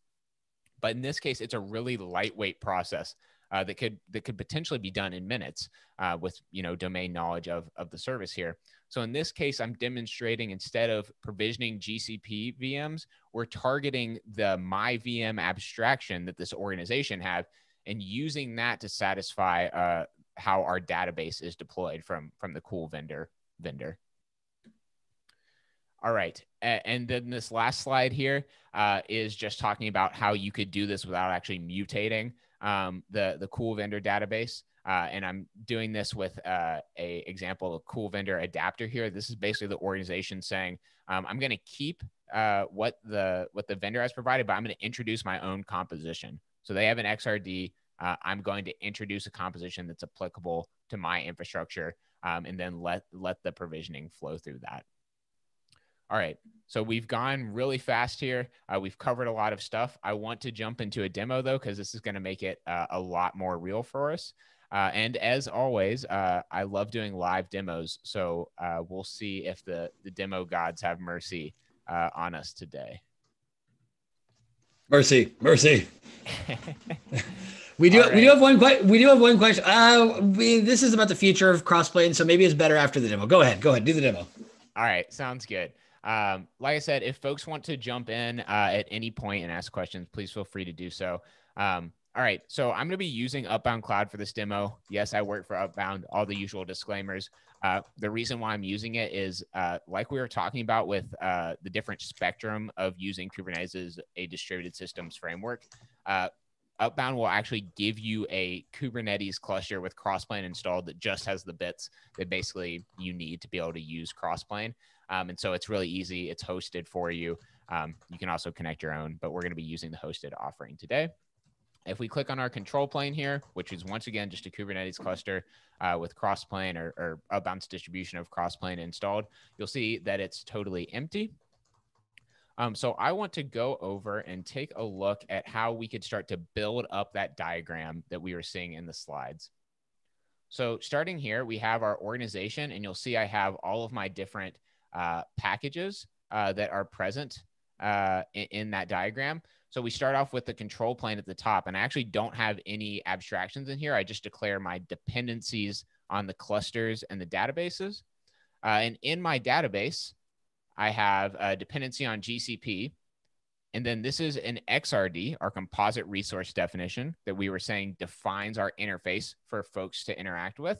But in this case, it's a really lightweight process uh, that could that could potentially be done in minutes uh, with you know domain knowledge of of the service here. So in this case, I'm demonstrating instead of provisioning GCP VMs, we're targeting the my VM abstraction that this organization have and using that to satisfy uh, how our database is deployed from from the cool vendor vendor. All right. And then this last slide here uh, is just talking about how you could do this without actually mutating um, the the cool vendor database. Uh, and I'm doing this with uh, a example of cool vendor adapter here. This is basically the organization saying, um, I'm going to keep uh, what the what the vendor has provided, but I'm going to introduce my own composition. So they have an XRD. Uh, I'm going to introduce a composition that's applicable to my infrastructure, um, and then let let the provisioning flow through that. All right. So we've gone really fast here. Uh, we've covered a lot of stuff. I want to jump into a demo though, because this is going to make it uh, a lot more real for us. Uh, and as always, uh, I love doing live demos. So uh, we'll see if the, the demo gods have mercy uh, on us today. Mercy, mercy. *laughs* we do. Right. We do have one. We do have one question. Uh, we, this is about the future of crossplane, so maybe it's better after the demo. Go ahead. Go ahead. Do the demo. All right. Sounds good. Um, like I said, if folks want to jump in uh, at any point and ask questions, please feel free to do so. Um, all right, so I'm going to be using Upbound Cloud for this demo. Yes, I work for Upbound, all the usual disclaimers. Uh, the reason why I'm using it is uh, like we were talking about with uh, the different spectrum of using Kubernetes as a distributed systems framework. Uh, Upbound will actually give you a Kubernetes cluster with Crossplane installed that just has the bits that basically you need to be able to use Crossplane. Um, and so it's really easy. It's hosted for you. Um, you can also connect your own, but we're going to be using the hosted offering today. If we click on our control plane here, which is once again just a Kubernetes cluster uh, with Crossplane or, or Upbound's distribution of Crossplane installed, you'll see that it's totally empty. Um, so I want to go over and take a look at how we could start to build up that diagram that we were seeing in the slides. So starting here, we have our organization, and you'll see I have all of my different uh, packages uh, that are present uh, in, in, that diagram. So we start off with the control plane at the top, and I actually don't have any abstractions in here. I just declare my dependencies on the clusters and the databases. Uh, and in my database, I have a dependency on GCP. And then this is an XRD, our composite resource definition that we were saying defines our interface for folks to interact with.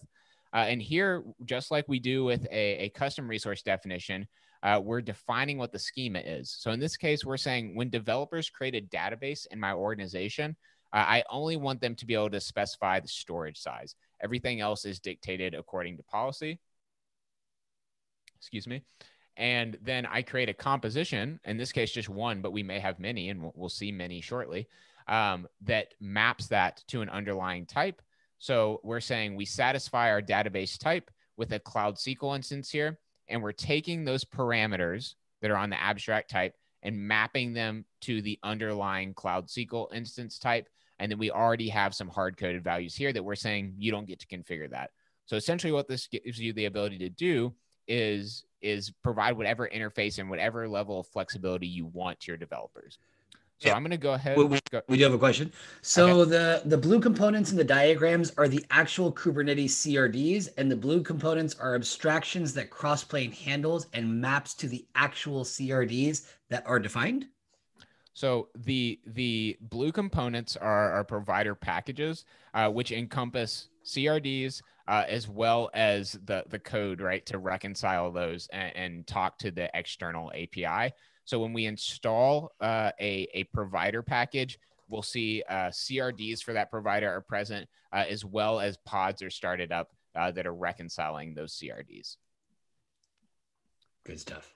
Uh, and here, just like we do with a, a custom resource definition, uh, we're defining what the schema is. So in this case, we're saying when developers create a database in my organization, uh, I only want them to be able to specify the storage size. Everything else is dictated according to policy. Excuse me. And then I create a composition, in this case, just one, but we may have many, and we'll, see many shortly, um, that maps that to an underlying type. So we're saying we satisfy our database type with a Cloud SQL instance here, and we're taking those parameters that are on the abstract type and mapping them to the underlying Cloud SQL instance type. And then we already have some hard coded values here that we're saying you don't get to configure that. So essentially, what this gives you the ability to do is is provide whatever interface and whatever level of flexibility you want to your developers. So yeah. I'm going to go ahead. We, we, go. we, do have a question. So okay. the the blue components in the diagrams are the actual Kubernetes CRDs, and the blue components are abstractions that Crossplane handles and maps to the actual CRDs that are defined. So the the blue components are our provider packages, uh, which encompass CRDs uh, as well as the the code, right, to reconcile those and, and talk to the external API. So when we install uh, a, a provider package, we'll see uh, CRDs for that provider are present, uh, as well as pods are started up uh, that are reconciling those CRDs. Good stuff.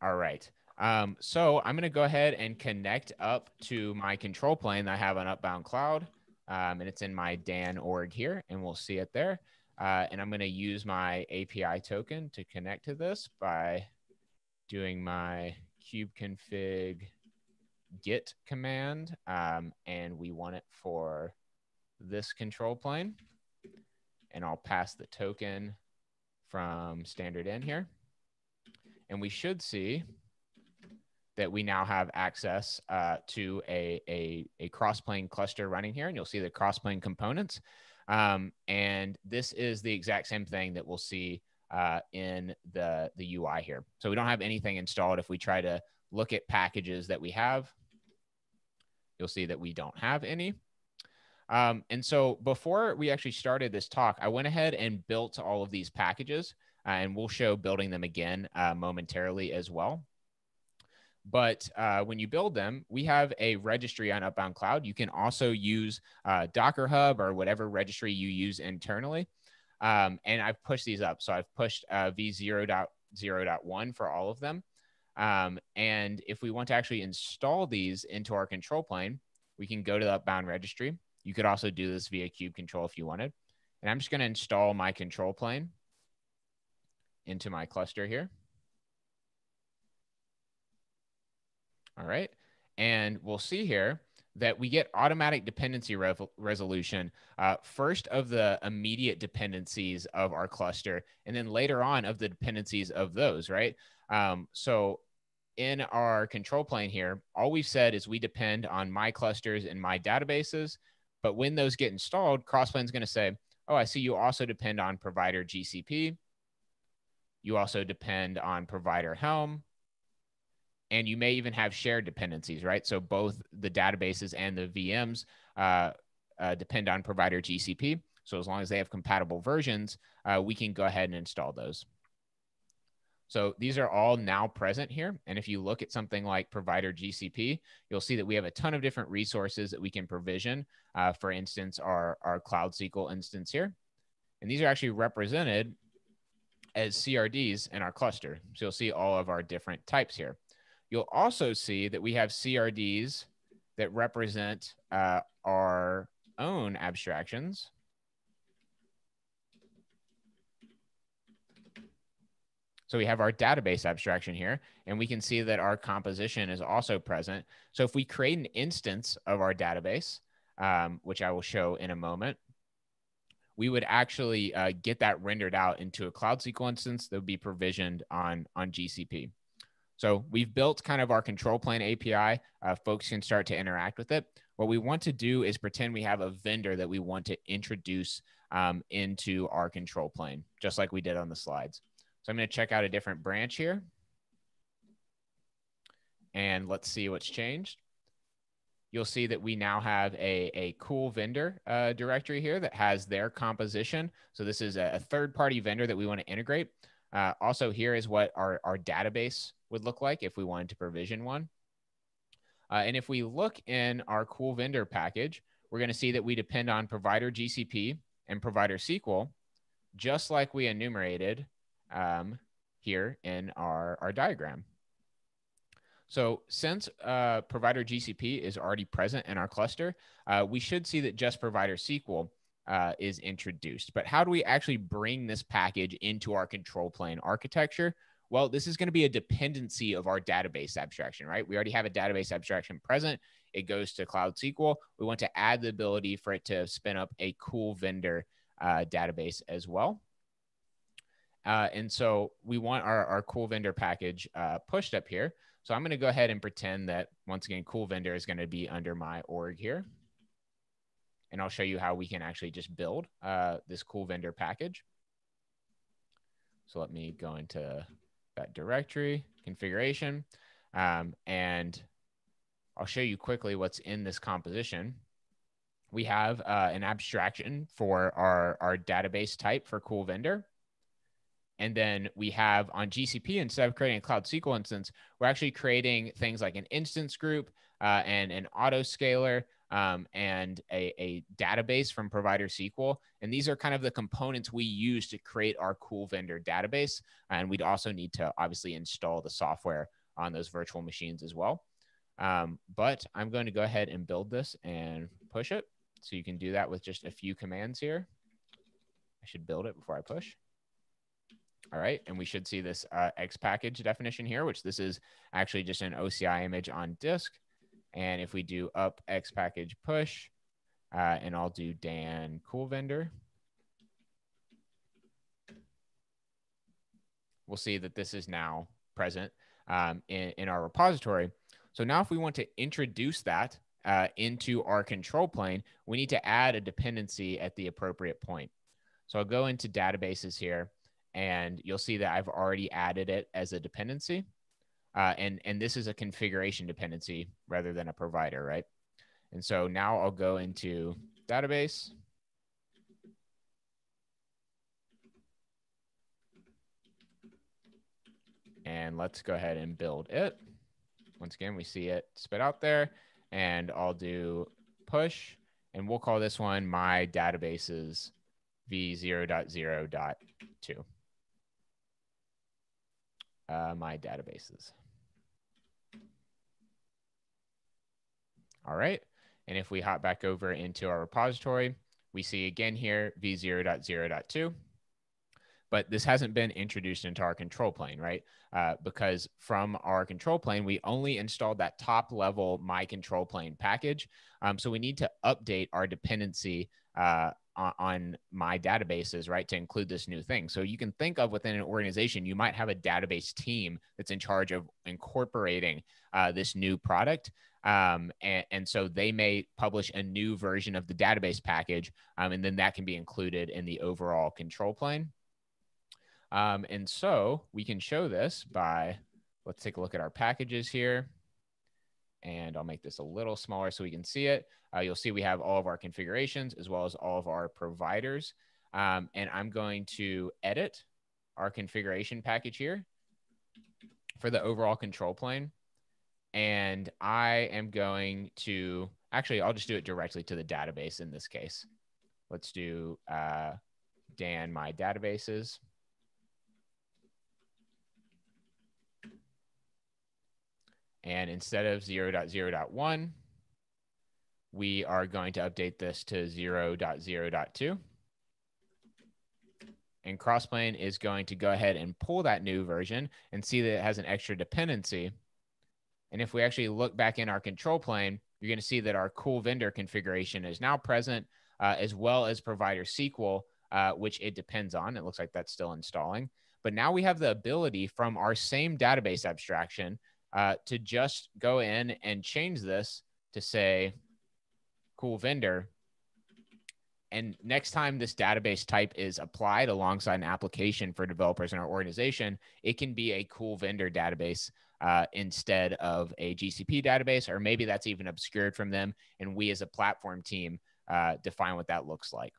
All right. Um, so I'm going to go ahead and connect up to my control plane that I have on Upbound Cloud. um, and it's in my Dan org here, and we'll see it there. Uh, and I'm going to use my API token to connect to this by doing my kubeconfig get command. Um, and we want it for this control plane. And I'll pass the token from standard in here. And we should see that we now have access uh, to a, a, a cross-plane cluster running here. And you'll see the cross-plane components. Um, and this is the exact same thing that we'll see uh, in the, the UI here. So we don't have anything installed. If we try to look at packages that we have, you'll see that we don't have any. Um, and so before we actually started this talk, I went ahead and built all of these packages, uh, and we'll show building them again uh, momentarily as well. But uh, when you build them, we have a registry on Upbound Cloud. You can also use uh, Docker Hub or whatever registry you use internally. Um, and I've pushed these up. So I've pushed uh, v0.0.1 for all of them. Um, and if we want to actually install these into our control plane, we can go to the Upbound registry. You could also do this via kubectl if you wanted. And I'm just going to install my control plane into my cluster here. All right. And we'll see here that we get automatic dependency resolution uh, first of the immediate dependencies of our cluster, and then later on of the dependencies of those, right? Um, so in our control plane here, all we've said is we depend on my clusters and my databases. But when those get installed, Crossplane is going to say, oh, I see you also depend on provider GCP. You also depend on provider Helm and you may even have shared dependencies, right? So both the databases and the VMs uh, uh, depend on provider GCP. So as long as they have compatible versions, uh, we can go ahead and install those. So these are all now present here. And if you look at something like provider GCP, you'll see that we have a ton of different resources that we can provision. Uh, for instance, our, our Cloud SQL instance here. And these are actually represented as CRDs in our cluster. So you'll see all of our different types here. You'll also see that we have CRDs that represent uh, our own abstractions. So we have our database abstraction here, and we can see that our composition is also present. So if we create an instance of our database, um, which I will show in a moment, we would actually uh, get that rendered out into a Cloud SQL instance that would be provisioned on, on GCP. So we've built kind of our control plane API. Uh, folks can start to interact with it. What we want to do is pretend we have a vendor that we want to introduce um, into our control plane, just like we did on the slides. So I'm going to check out a different branch here. And let's see what's changed. You'll see that we now have a, a cool vendor uh, directory here that has their composition. So this is a, a third party vendor that we want to integrate. Uh, also here is what our, our database would look like if we wanted to provision one. Uh, and if we look in our cool vendor package, we're going to see that we depend on provider GCP and provider SQL, just like we enumerated um, here in our, our diagram. So since uh, provider GCP is already present in our cluster, uh, we should see that just provider SQL uh, is introduced. But how do we actually bring this package into our control plane architecture? Well, this is going to be a dependency of our database abstraction, right? We already have a database abstraction present. It goes to Cloud SQL. We want to add the ability for it to spin up a cool vendor uh, database as well. Uh, and so we want our, our cool vendor package uh, pushed up here. So I'm going to go ahead and pretend that once again, cool vendor is going to be under my org here. And I'll show you how we can actually just build uh, this cool vendor package. So let me go into that directory configuration. Um, and I'll show you quickly what's in this composition. We have uh, an abstraction for our, our database type for cool vendor. And then we have on GCP, instead of creating a Cloud SQL instance, we're actually creating things like an instance group uh, and an autoscaler um, and a, a, database from Provider SQL. And these are kind of the components we use to create our cool vendor database. And we'd also need to obviously install the software on those virtual machines as well. Um, but I'm going to go ahead and build this and push it. So you can do that with just a few commands here. I should build it before I push. All right, and we should see this uh, X package definition here, which this is actually just an OCI image on disk. And if we do up X package push, uh, and I'll do Dan cool vendor, we'll see that this is now present um, in, in our repository. So now if we want to introduce that uh, into our control plane, we need to add a dependency at the appropriate point. So I'll go into databases here and you'll see that I've already added it as a dependency. Uh, and, and this is a configuration dependency rather than a provider, right? And so now I'll go into database. And let's go ahead and build it. Once again, we see it spit out there and I'll do push and we'll call this one my databases v0.0.2 uh, my databases. All right. And if we hop back over into our repository, we see again here v0.0.2. But this hasn't been introduced into our control plane, right? Uh, because from our control plane, we only installed that top level my control plane package. Um, so we need to update our dependency uh, on, on my databases, right, to include this new thing. So you can think of within an organization, you might have a database team that's in charge of incorporating uh, this new product. Um, and, and, so they may publish a new version of the database package, um, and then that can be included in the overall control plane. Um, and so we can show this by, let's take a look at our packages here and I'll make this a little smaller so we can see it. Uh, you'll see we have all of our configurations as well as all of our providers. Um, and I'm going to edit our configuration package here for the overall control plane. And I am going to, actually, I'll just do it directly to the database in this case. Let's do uh, Dan my databases. And instead of 0.0.1, we are going to update this to 0.0.2. And Crossplane is going to go ahead and pull that new version and see that it has an extra dependency. And if we actually look back in our control plane, you're going to see that our cool vendor configuration is now present, uh, as well as provider SQL, uh, which it depends on. It looks like that's still installing. But now we have the ability from our same database abstraction uh, to just go in and change this to say cool vendor. And next time this database type is applied alongside an application for developers in our organization, it can be a cool vendor database uh, instead of a GCP database, or maybe that's even obscured from them. And we as a platform team uh, define what that looks like.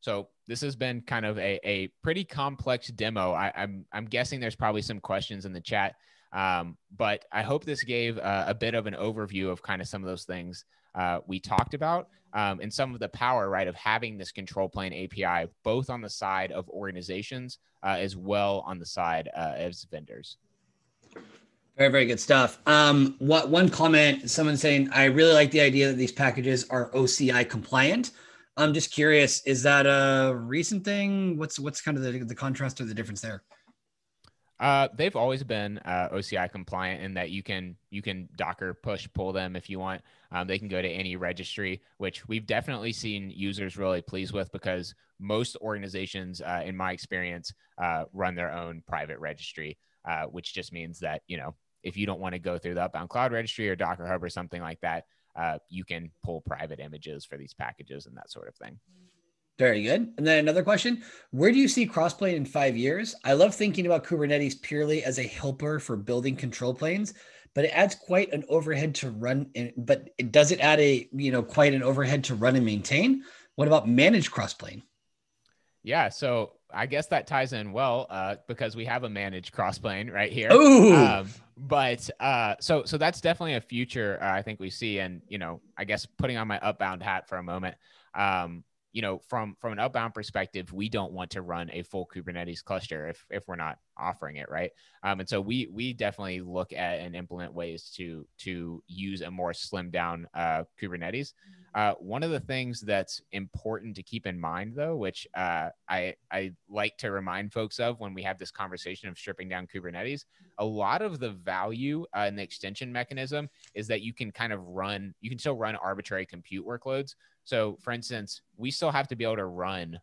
So this has been kind of a, a pretty complex demo. I, I'm, I'm guessing there's probably some questions in the chat um, but I hope this gave uh, a bit of an overview of kind of some of those things uh, we talked about um, and some of the power, right, of having this control plane API, both on the side of organizations uh, as well on the side uh, as vendors. Very, very good stuff. Um, what one comment? Someone saying, "I really like the idea that these packages are OCI compliant." I'm just curious, is that a recent thing? What's what's kind of the, the contrast or the difference there? Uh, they've always been uh, OCI compliant in that you can you can Docker push pull them if you want. Um, they can go to any registry, which we've definitely seen users really pleased with because most organizations, uh, in my experience, uh, run their own private registry, uh, which just means that you know if you don't want to go through the Upbound Cloud registry or Docker Hub or something like that, uh, you can pull private images for these packages and that sort of thing. Very good. And then another question Where do you see crossplane in five years? I love thinking about Kubernetes purely as a helper for building control planes, but it adds quite an overhead to run. But it does it add a, you know, quite an overhead to run and maintain? What about managed crossplane? Yeah. So I guess that ties in well uh, because we have a managed crossplane right here. Ooh. Um, but uh, so so that's definitely a future uh, I think we see, and you know, I guess putting on my upbound hat for a moment. Um, you know, from from an Upbound perspective, we don't want to run a full Kubernetes cluster if if we're not offering it, right? Um, and so we we definitely look at and implement ways to to use a more slimmed down uh, Kubernetes. Uh, one of the things that's important to keep in mind, though, which uh, I I like to remind folks of when we have this conversation of stripping down Kubernetes, a lot of the value uh, in the extension mechanism is that you can kind of run, you can still run arbitrary compute workloads. So, for instance, we still have to be able to run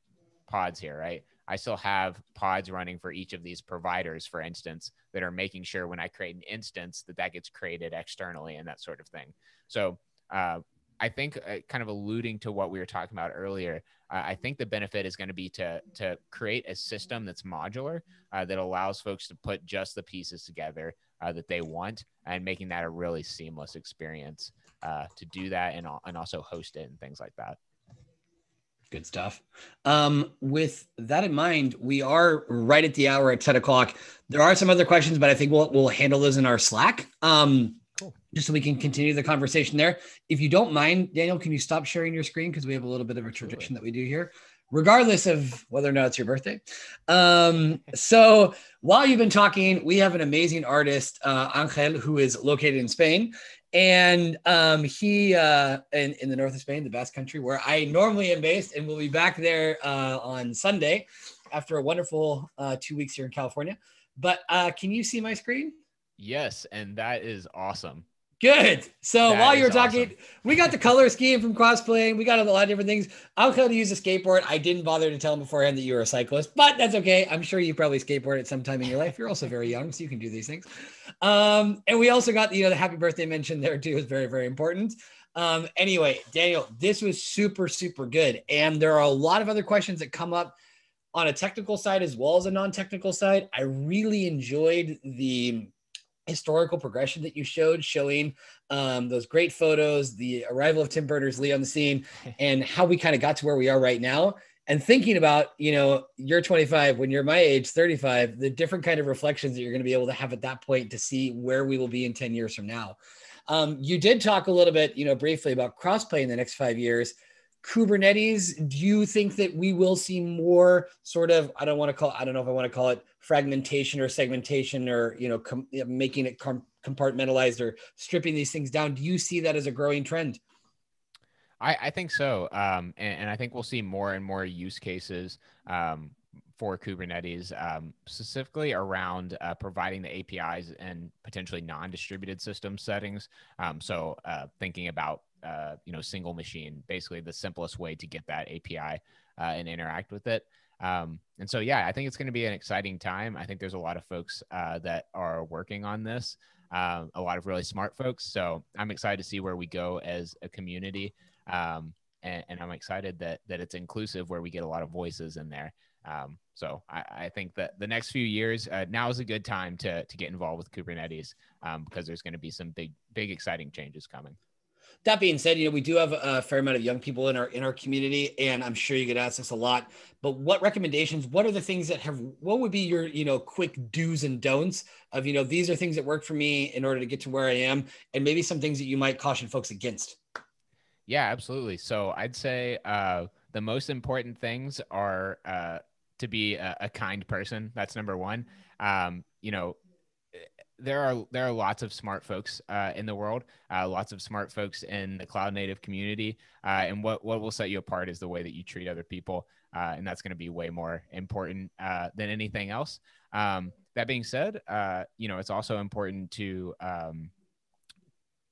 pods here, right? I still have pods running for each of these providers, for instance, that are making sure when I create an instance that that gets created externally and that sort of thing. So uh, I think, uh, kind of alluding to what we were talking about earlier, uh, I think the benefit is going to be to to create a system that's modular uh, that allows folks to put just the pieces together uh, that they want, and making that a really seamless experience uh, to do that and and also host it and things like that. Good stuff. Um, with that in mind, we are right at the hour at 10 o'clock. There are some other questions, but I think we'll, we'll handle those in our Slack. Um, cool. Just so we can continue the conversation there. If you don't mind, Daniel, can you stop sharing your screen? Because we have a little bit of a tradition that we do here, regardless of whether or not it's your birthday. Um, *laughs* so while you've been talking, we have an amazing artist, uh, Angel, who is located in Spain and um, he uh, in, in the north of Spain, the Basque Country, where I normally am based, and we'll be back there uh, on Sunday after a wonderful uh, two weeks here in California. But uh, can you see my screen? Yes, and that is awesome. Good. So that while you were talking, awesome. we got the color scheme from Crossplane. We got a lot of different things. I'll to use a skateboard. I didn't bother to tell him beforehand that you were a cyclist, but that's okay. I'm sure you probably skateboard at some time in your life. You're also very young, so you can do these things. Um, and we also got you know the happy birthday mention there too is very very important. Um, anyway, Daniel, this was super super good, and there are a lot of other questions that come up on a technical side as well as a non-technical side. I really enjoyed the historical progression that you showed, showing um, those great photos, the arrival of Tim Berners-Lee on the scene, *laughs* and how we kind of got to where we are right now. And thinking about, you know, you're 25, when you're my age, 35, the different kind of reflections that you're going to be able to have at that point to see where we will be in 10 years from now. Um, you did talk a little bit, you know, briefly about Crossplane in the next five years. Kubernetes, do you think that we will see more sort of, I don't want to call, I don't know if I want to call it fragmentation or segmentation or, you know, com- making it com- compartmentalized or stripping these things down. Do you see that as a growing trend? I, I think so. Um, and, and, I think we'll see more and more use cases um, for Kubernetes, um, specifically around uh, providing the APIs and potentially non-distributed system settings. Um, so uh, thinking about uh, you know single machine, basically the simplest way to get that API uh, and interact with it. Um, and so yeah, I think it's going to be an exciting time. I think there's a lot of folks uh, that are working on this. Um, a lot of really smart folks. So I'm excited to see where we go as a community. Um, and, and, I'm excited that that it's inclusive where we get a lot of voices in there. Um, so I, I, think that the next few years, uh, now is a good time to to get involved with Kubernetes um, because there's going to be some big, big, exciting changes coming. That being said, you know we do have a fair amount of young people in our in our community, and I'm sure you get asked this a lot. But what recommendations? What are the things that have? What would be your you know quick do's and don'ts of you know these are things that work for me in order to get to where I am, and maybe some things that you might caution folks against. Yeah, absolutely. So I'd say uh, the most important things are uh, to be a, a, kind person. That's number one. Um, you know, there are there are lots of smart folks uh, in the world, uh, lots of smart folks in the cloud native community, uh, and what what will set you apart is the way that you treat other people, uh, and that's going to be way more important uh, than anything else. Um, that being said, uh, you know it's also important to um,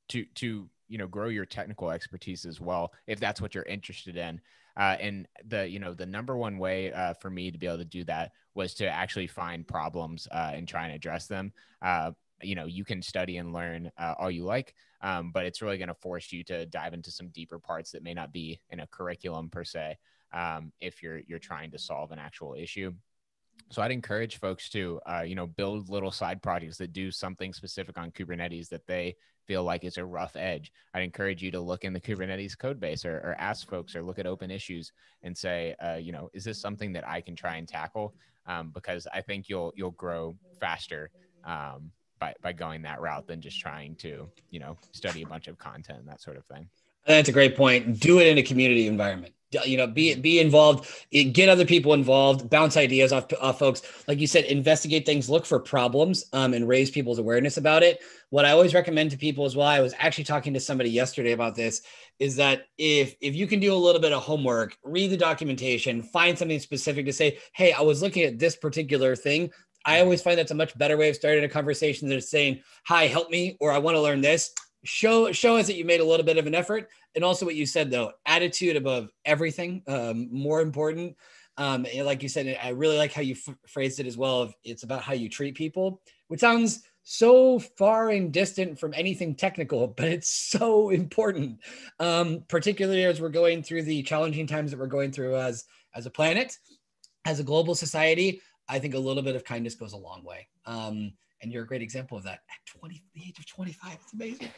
to to you know grow your technical expertise as well if that's what you're interested in uh, and the you know the number one way uh, for me to be able to do that was to actually find problems uh, and try and address them. Uh, you know you can study and learn uh, all you like um, but it's really going to force you to dive into some deeper parts that may not be in a curriculum per se um, if you're you're trying to solve an actual issue. So I'd encourage folks to, uh, you know, build little side projects that do something specific on Kubernetes that they feel like is a rough edge. I'd encourage you to look in the Kubernetes code base or, or ask folks or look at open issues and say, uh, you know, is this something that I can try and tackle? Um, because I think you'll you'll grow faster um, by by going that route than just trying to, you know, study a bunch of content and that sort of thing. That's a great point. Do it in a community environment. You know be be involved get other people involved bounce ideas off, off folks. Like you said investigate things look for problems um, and raise people's awareness about it. What i always recommend to people as well i was actually talking to somebody yesterday about this is that if if you can do a little bit of homework read the documentation find something specific to say hey i was looking at this particular thing. I always find that's a much better way of starting a conversation than saying hi help me or i want to learn this show show us that you made a little bit of an effort. And also what you said though attitude above everything um, more important. Um, like you said i really like how you f- phrased it as well it's about how you treat people which sounds so far and distant from anything technical *laughs* but it's so important um, particularly as we're going through the challenging times that we're going through as as a planet as a global society i think a little bit of kindness goes a long way. Um, and you're a great example of that. At 20 the age of 25 it's amazing.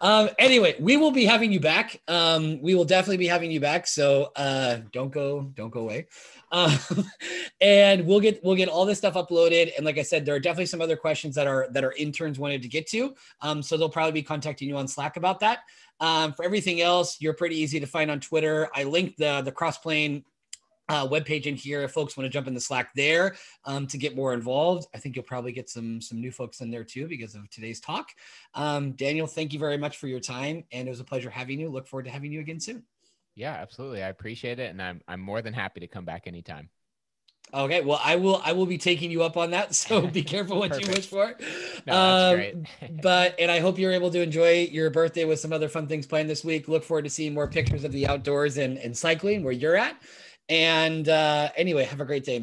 Um, anyway we will be having you back. Um, we will definitely be having you back. So uh, don't go don't go away. Um, *laughs* and we'll get we'll get all this stuff uploaded. And like i said there are definitely some other questions that are that our interns wanted to get to. Um, so they'll probably be contacting you on slack about that. Um, for everything else you're pretty easy to find on twitter. I linked the the crossplane uh, webpage in here if folks want to jump in the slack there um, to get more involved i think you'll probably get some some new folks in there too because of today's talk um, daniel thank you very much for your time and it was a pleasure having you look forward to having you again soon yeah absolutely i appreciate it and i'm, I'm more than happy to come back anytime Okay, well, I will. I will be taking you up on that. So *laughs* be careful what you wish for. No, um, great. *laughs* but and I hope you're able to enjoy your birthday with some other fun things planned this week. Look forward to seeing more pictures of the outdoors and, and cycling where you're at. And uh, anyway, have a great day.